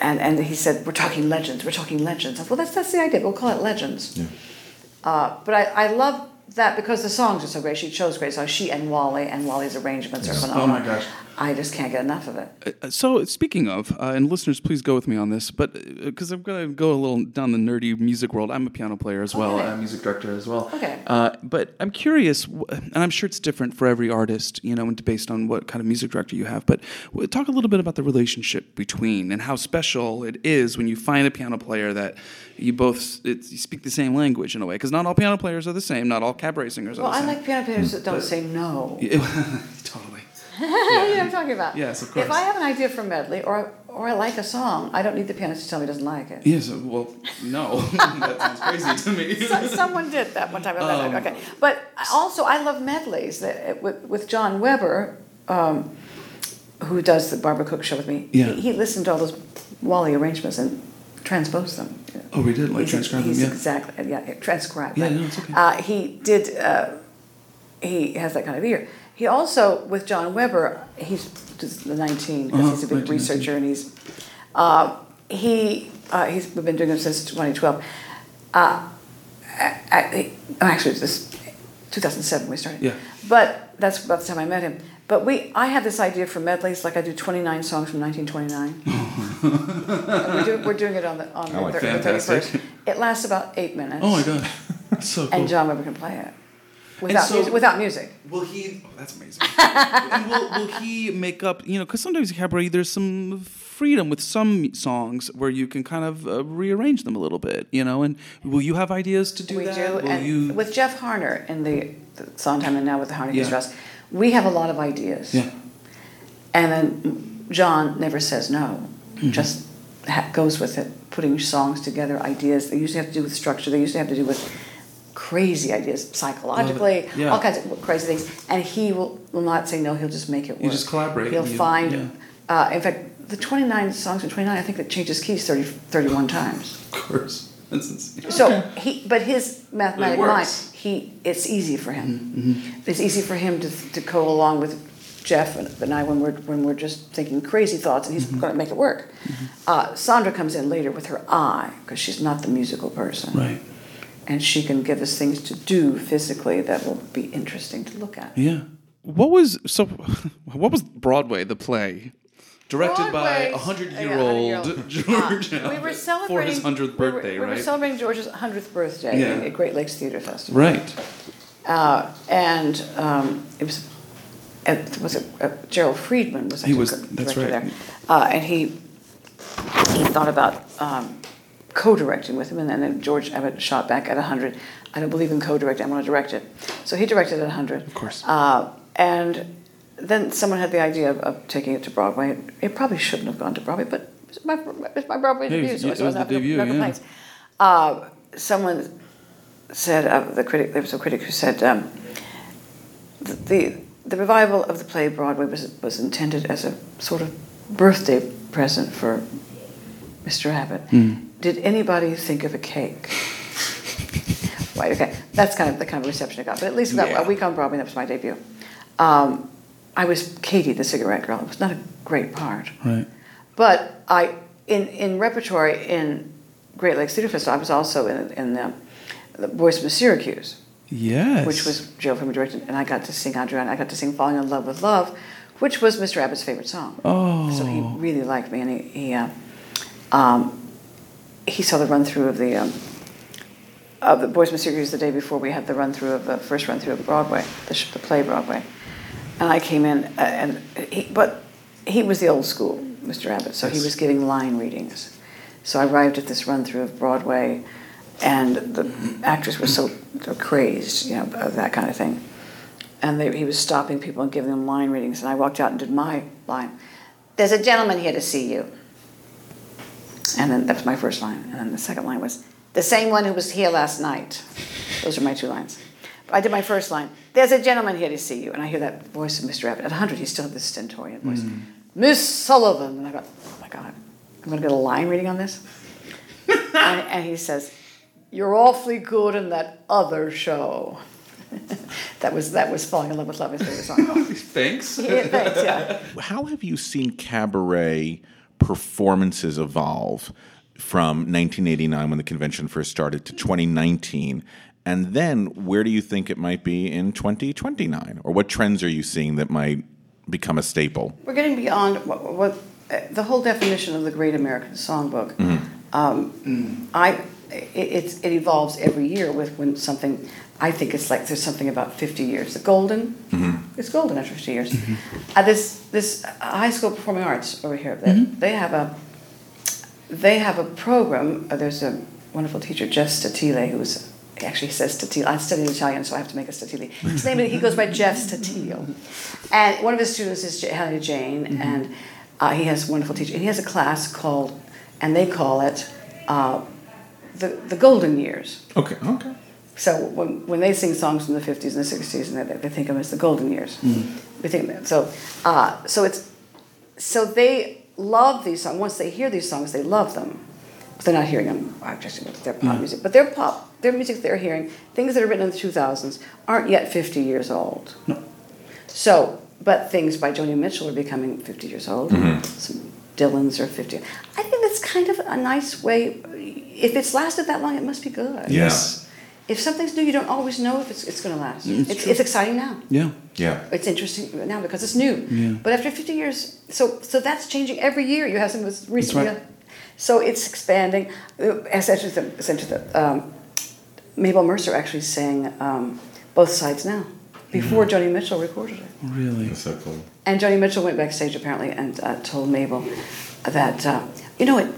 And, and he said, "We're talking legends. We're talking legends." I thought, "Well, that's that's the idea. We'll call it legends." Uh, but I, I love that because the songs are so great. She chose great songs. She and Wally and Wally's arrangements are phenomenal. Oh my gosh. I just can't get enough of it. Uh, So speaking of, uh, and listeners, please go with me on this, but because I'm going to go a little down the nerdy music world. I'm a piano player as well, Okay. a music director as well. Okay. Uh, but I'm curious, and I'm sure it's different for every artist, you know, based on what kind of music director you have. But talk a little bit about the relationship between and how special it is when you find a piano player that you both it's, you speak the same language in a way. Because not all piano players are the same. Not all cabaret singers Well, are the I same. Well, I like piano players that don't but- say no. totally. you know what I'm talking about? Yes, of course. If. I have an idea for medley or or I like a song, I don't need the pianist to tell me he doesn't like it. Yes. Well, no, that sounds crazy to me. So- Someone did that one time. Um, okay, but also I love medleys. That with, with Jon Weber, um, who does the Barbara Cook show with me. Yeah. He, he listened to all those Wally arrangements and transposed them. Oh, we did like He's- transcribe them. Yeah. exactly yeah transcribe. Yeah, right. no, it's okay. Uh, he did. Uh, he has that kind of ear. He also with Jon Weber. He's just the nineteen. 'cause Uh-huh, he's a big 19, researcher and he's. Uh, he uh, he's we've been doing it since 2012. Uh, I, I, oh, actually, it was this 2007 we started. Yeah. But that's about the time I met him. But we, I had this idea for medleys, like I do 29 songs from 1929. We're, do, we're doing it on the on the, like thir- the 31st. It lasts about eight minutes. Oh my god, that's so cool. And Jon Weber can play it without so- music. Without music. Will he? Oh, that's amazing. will, will he make up? You know, because sometimes in cabaret there's some freedom with some songs where you can kind of uh, rearrange them a little bit. You know, and will you have ideas to do we that? do, Will and you? with Jeff Harner in the, the Sondheim and now with the Harner Yeah. Strauss, we have a lot of ideas. yeah. And then John never says no, Mm-hmm. just ha- goes with it, putting songs together, ideas. They usually have to do with structure. They usually have to do with crazy ideas, psychologically, Yeah. all kinds of crazy things. And he will, will not say no. He'll just make it work. You just collaborate He'll you- find. yeah. Uh, in fact, the 29 songs from 29, I think that changes keys 30, 31 times. Of course. That's insane. So he, but his mathematic mind, he, it's easy for him. Mm-hmm. It's easy for him to, to go along with Jeff and, and I when we're when we're just thinking crazy thoughts, and he's Mm-hmm. going to make it work. Uh, Sandra comes in later with her eye because she's not the musical person, Right. And she can give us things to do physically that will be interesting to look at. Yeah. What was so? What was Broadway? The play. Directed by a hundred-year-old 100-year-old. George Uh, we were for celebrating his hundredth we were- birthday, we were, celebrating George's hundredth birthday Yeah. at Great Lakes Theater Festival. right. Uh, and um, it was, it, was it uh, Gerald Freedman was He was- co- that's right. there, uh, and he he thought about um, co-directing with him, and then George Abbott shot back at hundred. I don't believe in co-directing. I want to direct it, so he directed at hundred. Of course. Uh, and then someone had the idea of, of taking it to Broadway. It, it probably shouldn't have gone to Broadway, but it's my, my Broadway Yeah, debut, so it was have debut, yeah. Uh, someone said uh, the critic. There was a critic who said um, the, the the revival of the play Broadway was was intended as a sort of birthday present for Mr. Abbott. Hmm. Did anybody think of a cake? right. Okay. That's kind of the kind of reception I got. But at least about Yeah. a week on Broadway, that was my debut. Um, I was Katie, the cigarette girl. It was not a great part. Right. But I, in, in repertory in Great Lakes Theater Festival, I was also in, in the, the Boys from Syracuse, Yes. which was Joe from directed, and I got to sing Andrew, and I got to sing Falling in Love with Love, which was Mr. Abbott's favorite song. Oh. So he really liked me, and he, he, uh, um, he saw the run through of the, um, of the Boys Syracuse the day before we had the run through of the first run through of Broadway, the, sh- the play Broadway. And I came in, uh, and he, but he was the old school, Mr. Abbott, so he was giving line readings. So I arrived at this run through of Broadway, and the actors were so crazed, you know, of that kind of thing. And they, he was stopping people and giving them line readings, and I walked out and did my line. There's a gentleman here to see you. And then that was my first line. And then the second line was, the same one who was here last night. Those are my two lines. I did my first line. There's a gentleman here to see you. And I hear that voice of Mr. Abbott. At 100, he still had this stentorian voice. Mm. Miss Sullivan. And I thought, oh my God, I'm going to get a line reading on this? and, and he says, you're awfully good in that other show. that was that was falling in love with love his favorite song. Thanks. yeah, thanks, yeah. How have you seen cabaret performances evolve from 1989 when the convention first started to 2019? And then where do you think it might be in 2029? Or what trends are you seeing that might become a staple? We're getting beyond what, what uh, the whole definition of the Great American Songbook. Um, I it, it's, it evolves every year with when something. I think it's like there's something about 50 years. The golden, it's golden after 50 years. Uh, this this high school performing arts over here, they, they have a they have a program. Uh, there's a wonderful teacher, Jeff Statile, who's actually says Statile. I studied Italian, so I have to make a Statile. His name is he goes by Jeff Statile, and one of his students is J- Helena Jane, and uh, he has a wonderful teacher. And he has a class called, and they call it, uh, the the Golden Years. Okay, okay. So when, when they sing songs from the 50s and the 60s, and they, they think of them as the golden years. Mm. We think that. So, uh, so it's so they love these songs. Once they hear these songs, they love them. But they're not hearing them. Actually, they're pop mm. music, but their pop, their music they're hearing, things that are written in the 2000s, aren't yet 50 years old. No. So, but things by Joni Mitchell are becoming 50 years old. Mm-hmm. Some Dylan's are 50. I think that's kind of a nice way. If it's lasted that long, it must be good. Yes. If something's new, you don't always know if it's, it's going to last. It's It's, it's exciting now. Yeah. Yeah. It's interesting now because it's new. Yeah. But after 50 years, so so that's changing every year. You have some was recently. right. So it's expanding. Uh, Essentially, the, essentially the, um, Mabel Mercer actually sang um, both sides now before Joni Mitchell recorded it. Really. That's so cool. And Joni Mitchell went backstage apparently and uh, told Mabel that uh, you know it.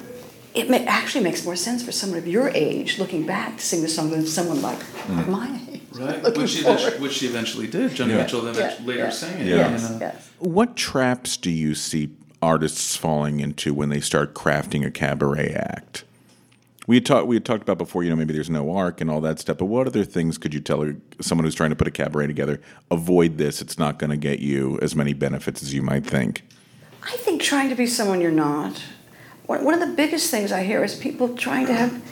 It may, actually makes more sense for someone of your age looking back to sing the song than someone like mm-hmm. my age. Right. Which she, eventually, which she eventually did. Johnny Yeah. Mitchell then Yeah, later yeah. sang it. Yeah. Uh, yes, yes. What traps do you see artists falling into when they start crafting a cabaret act? We had talked. We had talked about before. You know, maybe there's no arc and all that stuff. But what other things could you tell someone who's trying to put a cabaret together? Avoid this. It's not going to get you as many benefits as you might think. I think trying to be someone you're not. One one of the biggest things I hear is people trying to have.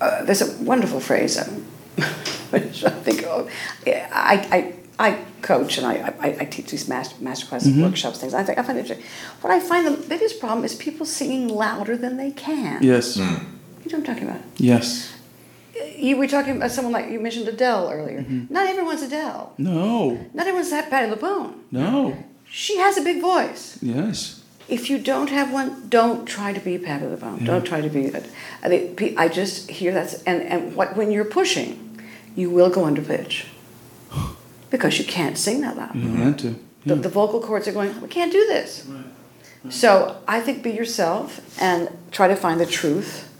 Uh, there's a wonderful phrase, um, which I think oh, yeah, I, I, I coach and I, I, I teach these master, master classes, workshops, things. I think I find it interesting. What I find the biggest problem is people singing louder than they can. Yes. You know what I'm talking about? Yes. You were talking about someone like you mentioned Adele earlier. Not everyone's Adele. No. Not everyone's that Patti LuPone. No. She has a big voice. Yes. If you don't have one, don't try to be Patti LuPone. Don't try to be it. I think I just hear that, and and what when you're pushing, you will go under pitch because you can't sing that loud. You don't have to. The, the vocal cords are going. We can't do this. Right. So I think be yourself and try to find the truth,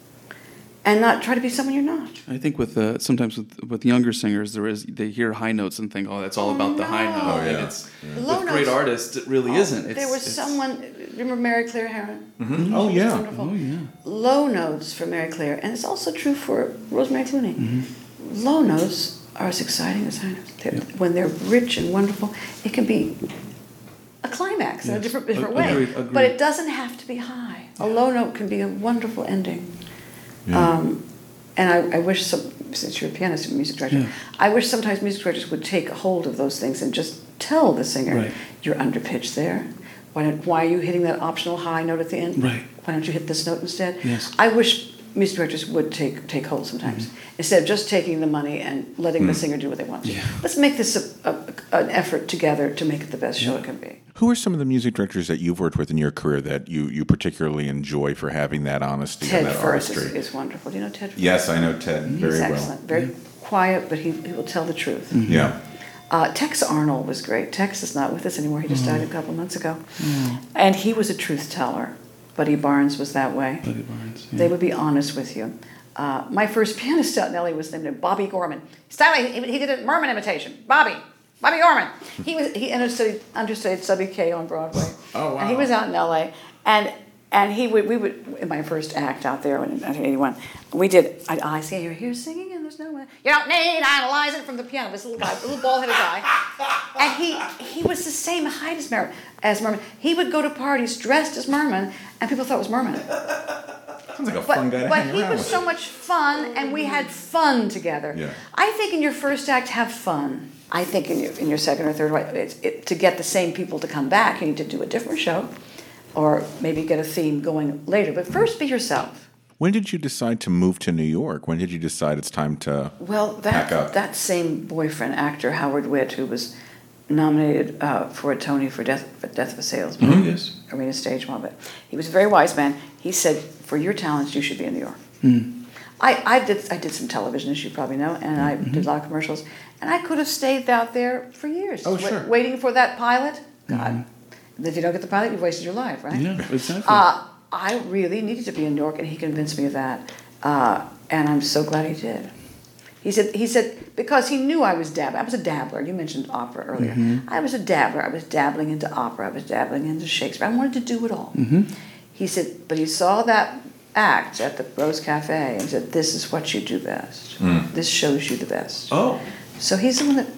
and not try to be someone you're not. I think with uh, sometimes with with younger singers, there is they hear high notes and think, oh, that's all about the high note. Oh, no. And yeah. it's Low with great notes- artists, it really isn't. It's, there was it's- someone. Remember Mary Cleere Haran? Oh yeah. Wonderful. Oh yeah. low notes for Mary Claire, and it's also true for Rosemary Clooney. Mm-hmm. Low notes are as exciting as high notes. They're, When they're rich and wonderful, it can be a climax in a different, different Ag- way. agreed, But it doesn't have to be high. A low note can be a wonderful ending. Um, and I, I wish some, since you're a pianist and music director, I wish sometimes music directors would take hold of those things and just tell the singer, Right. you're underpitched there. Why, don't, why are you hitting that optional high note at the end? Right. Why don't you hit this note instead? Yes. I wish music directors would take take hold sometimes mm-hmm. instead of just taking the money and letting the mm. singer do what they want to. Let's make this a, a, an effort together to make it the best show it can be. Who are some of the music directors that you've worked with in your career that you, you particularly enjoy for having that honesty Ted and that Firth is, artistry? is wonderful. Do you know Ted? Firth? Yes, I know Ted very He's well. excellent. Very quiet, but he, he will tell the truth. Mm-hmm. Yeah. Uh, Tex Arnold was great. Tex is not with us anymore. He just mm. died a couple of months ago. Mm. And he was a truth teller. Buddy Barnes was that way. Buddy Barnes. yeah. They would be honest with you. Uh, my first pianist out in LA was named Bobby Gorman. Stanley, he, he did a Merman imitation. Bobby. Bobby Gorman. He was he understudied understudied Stubby Kaye on Broadway. Oh, wow! And he was out in LA. And and he would we would in my first act out there in 1981, we did I, I see you're here singing there's no one you don't need analyzing from the piano. This little guy, little bald headed guy. And he he was the same height as Merman as Merman. He would go to parties dressed as Merman and people thought it was Merman. Sounds like a But, fun guy to but hang he was with. so much fun, and we had fun together. Yeah. I think in your first act, have fun. I think in your, in your second or third, it's, it, to get the same people to come back, you need to do a different show, or maybe get a theme going later. But first, be yourself. When did you decide to move to New York? When did you decide it's time to Well, pack that up? that same boyfriend, actor Howard Witt, who was nominated uh, for a Tony for Death, for Death of a Salesman, Oh, yes. Arena Stage one, but he was a very wise man. He said, "For your talents, you should be in New York." Hmm. I, I did I did some television, as you probably know, and I did a lot of commercials, and I could have stayed out there for years, Mm-hmm. Oh, sure. Mm-hmm. waiting for that pilot. God, if you don't get the pilot, you've wasted your life, right? Yeah, exactly. Uh, I really needed to be in New York, and he convinced me of that, uh, and I'm so glad he did. He said, he said, because he knew I was dabbling. I was a dabbler. You mentioned opera earlier. Mm-hmm. I was a dabbler. I was dabbling into opera. I was dabbling into Shakespeare. I wanted to do it all. Mm-hmm. He said, but he saw that act at the Rose Cafe and said, this is what you do best. This shows you the best. oh. So he's the one that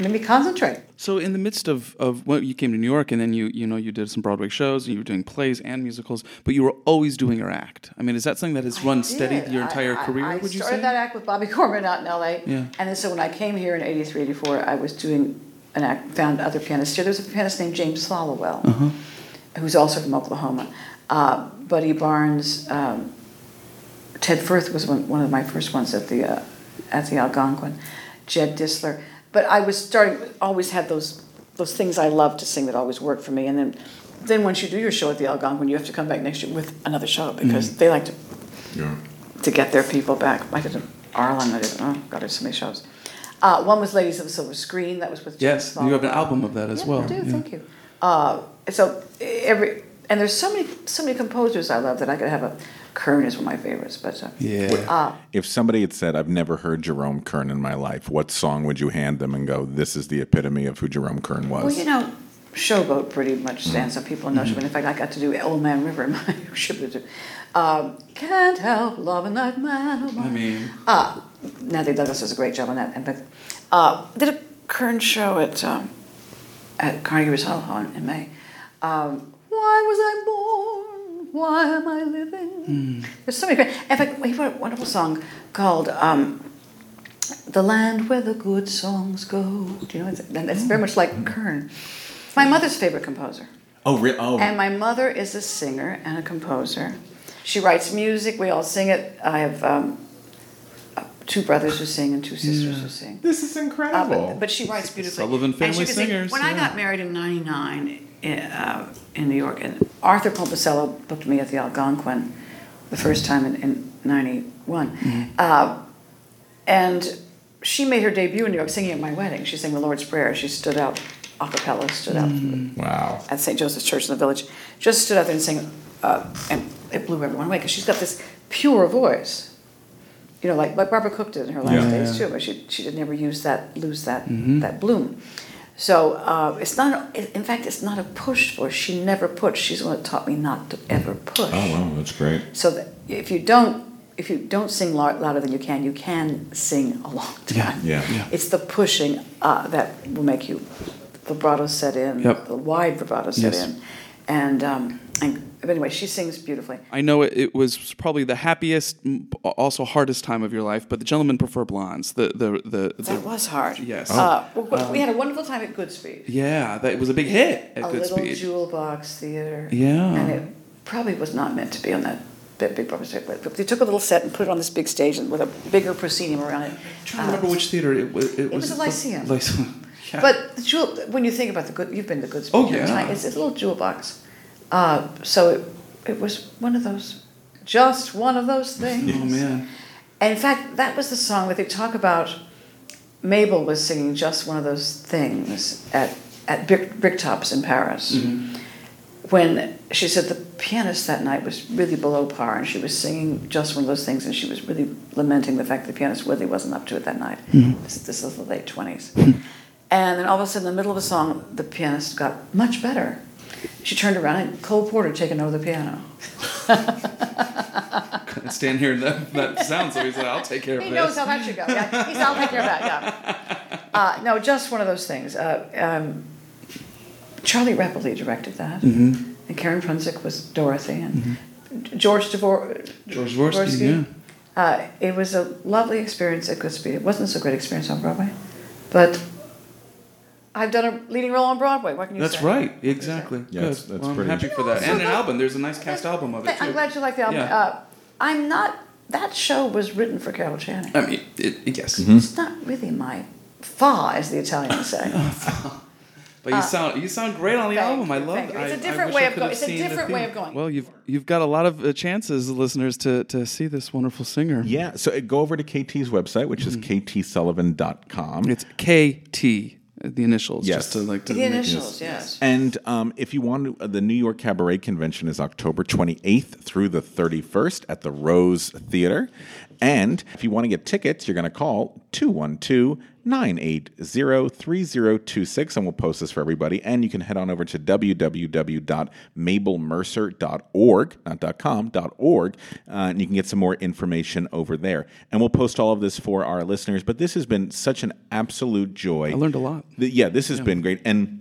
made me concentrate. So in the midst of, of what you came to New York and then you you know you did some Broadway shows and you were doing plays and musicals, but you were always doing your act. I mean, is that something that has run steady your entire I- career? I would you say? I started that act with Bobby Corman out in L.A. Yeah. And then so when I came here in 83, 84, I was doing an act, found other pianists here. There was a pianist named James Followell, Uh-huh. who's also from Oklahoma. Uh, Buddy Barnes, um, Ted Firth was one, one of my first ones at the, uh, at the Algonquin, Jed Distler. But I was starting, always had those, those things I loved to sing that always worked for me. And then, then once you do your show at the Algonquin, you have to come back next year with another show because they like to Yeah. to get their people back. I did an Arlen, I did, oh God, there's so many shows. Uh, one was Ladies of the Silver Screen, that was with Yes, you have an album of that as yeah, well. I do, Yeah. thank you. Uh, so every, and there's so many, so many composers I love that I could have a, Kern is one of my favorites, but. Uh, Yeah. Uh, If somebody had said, I've never heard Jerome Kern in my life, what song would you hand them and go, this is the epitome of who Jerome Kern was? well, you know, Showboat pretty much stands up. People know Showboat. In fact, I got to do Old Man River in my ship. Um, Can't help loving that man of mine. I mean, Uh, Natalie Douglas does a great job on that. And but uh, did a Kern show at um, at Carnegie Hall in in May. Um, why was I born? Why am I living? There's so many great. In fact, he wrote a wonderful song called um, "The Land Where the Good Songs Go." Do you know? It's, it's very much like Kern. It's my mother's favorite composer. oh, re- oh. And my mother is a singer and a composer. She writes music. We all sing it. I have um, uh, two brothers who sing and two sisters who sing. this is Uh, incredible. but, but she writes beautifully. Sullivan family could sing- singers, When I got married in '99 uh, in New York, and Arthur Pomposello booked me at the Algonquin the first time in, in '91, Mm-hmm. uh, and she made her debut in New York singing at my wedding. She sang the Lord's Prayer. She stood out a cappella, stood out wow. at St. Joseph's Church in the village, just stood out there and sang, uh, and it blew everyone away because she's got this pure voice. You know, like, like Barbara Cook did in her last Yeah. days too, but she, she did never use that, lose that, that bloom. So uh, it's not, in fact, it's not a push for. She never pushed. She's the one that taught me not to ever push. Oh, wow, that's great. So that if you don't, if you don't sing louder than you can, you can sing a long time. Yeah. Yeah. It's the pushing uh, that will make you vibrato set in, Yep. the wide vibrato set Yes. in, and um, and but anyway, she sings beautifully. I know it, it was probably the happiest, also hardest time of your life, but the gentlemen prefer blondes. The the the, the That was hard. Yes. Uh, well, we had a wonderful time at Goodspeed. yeah, that was a big hit at a Good little Speed. jewel box theater. Yeah. And it probably was not meant to be on that big, big proper stage, but they took a little set and put it on this big stage and with a bigger proscenium around it. I'm trying to remember which theater it was. It, was the Lyceum. Lyceum. Yeah. But the jewel, when you think about the good, you've been to Goodspeed. Oh, yeah. It's, it's a little jewel box. Uh, so it, it was one of those, just one of those things. oh man. And in fact, that was the song that they talk about. Mabel was singing just one of those things at, at Brick, Bricktops in Paris. Mm-hmm. When she said the pianist that night was really below par and she was singing just one of those things and she was really lamenting the fact that the pianist really wasn't up to it that night. Mm-hmm. This, this is the late 20s. And then all of a sudden, in the middle of the song, the pianist got much better. She turned around and Cole Porter had taken over the piano. Couldn't stand here and that, that sound, so he said, "I'll take care of it. He this." knows how that should go. Yeah, he's I'll take care of that. Yeah. Uh, no, just one of those things. Uh, um, Charlie Repole directed that, Mm-hmm. and Karen Prunczik was Dorothy, and George Devor- George Dvorsky, yeah. Uh, it was a lovely experience at Goodspeed. It wasn't so great experience on Broadway, but I've done a leading role on Broadway. What can you say that? That's say? right, exactly. Yeah, Good. that's- that's well, I'm pretty- happy for that. So And an that- album. There's a nice cast album of it too. I'm glad you like the album. Yeah. Uh, I'm not. That show was written for Carol Channing. I mean, it, it- yes. It's not really my fa, as the Italians say. But you sound you sound great on the thank album. I love it. It's a different wish way of going- it's a different way of going. Well, you've you've got a lot of uh, chances, listeners, to to see this wonderful singer. Yeah, so uh, go over to KT's website, which is ktsullivan.com. It's K T, the initials. Yes. Just to like to The make- initials, yes. And um, if you want to, uh, the New York Cabaret Convention is October 28th through the 31st at the Rose Theater. And if you want to get tickets, you're going to call 212 980 3026, and we'll post this for everybody. And you can head on over to www.mabelmercer.org, not .com, .org, uh, and you can get some more information over there. And we'll post all of this for our listeners. But this has been such an absolute joy. I learned a lot. Yeah, this has been great. And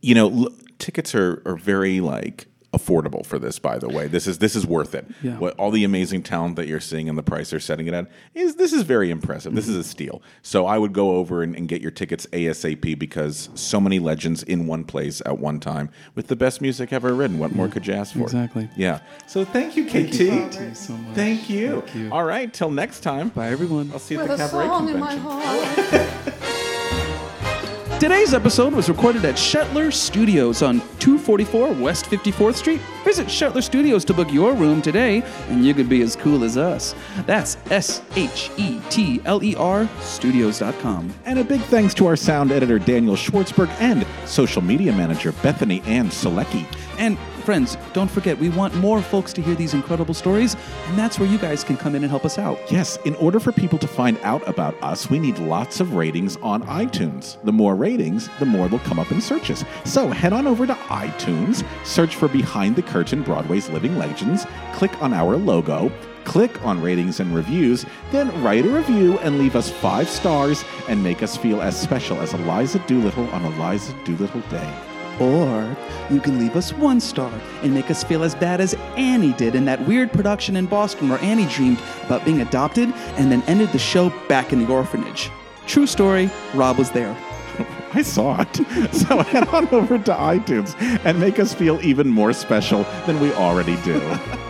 you know, l- tickets are, are very like affordable for this. By the way, this is this is worth it. Yeah. What all the amazing talent that you're seeing and the price they're setting it at is this is very impressive. This is a steal. So I would go over and, and get your tickets asap because so many legends in one place at one time with the best music ever written. What more could you ask for? Exactly. Yeah. So thank you, KT. Thank you so much. Thank you. Thank you. All right. Till next time. Bye, everyone. I'll see you at the a cabaret song in my convention. Today's episode was recorded at Shetler Studios on 244 West 54th Street. Visit Shetler Studios to book your room today, and you could be as cool as us. That's S H E T L E R studios.com. And a big thanks to our sound editor, Daniel Schwartzberg, and social media manager, Bethany Ann Selecki. And friends, don't forget, we want more folks to hear these incredible stories, and that's where you guys can come in and help us out. Yes, in order for people to find out about us, we need lots of ratings on iTunes. The more ratings, the more they'll come up in searches. So head on over to iTunes, search for Behind the Curtain Broadway's Living Legends, click on our logo, click on ratings and reviews, then write a review and leave us five stars and make us feel as special as Eliza Doolittle on Eliza Doolittle Day. Or you can leave us one star and make us feel as bad as Annie did in that weird production in Boston where Annie dreamed about being adopted and then ended the show back in the orphanage. True story, Rob was there. I saw it. So head on over to iTunes and make us feel even more special than we already do.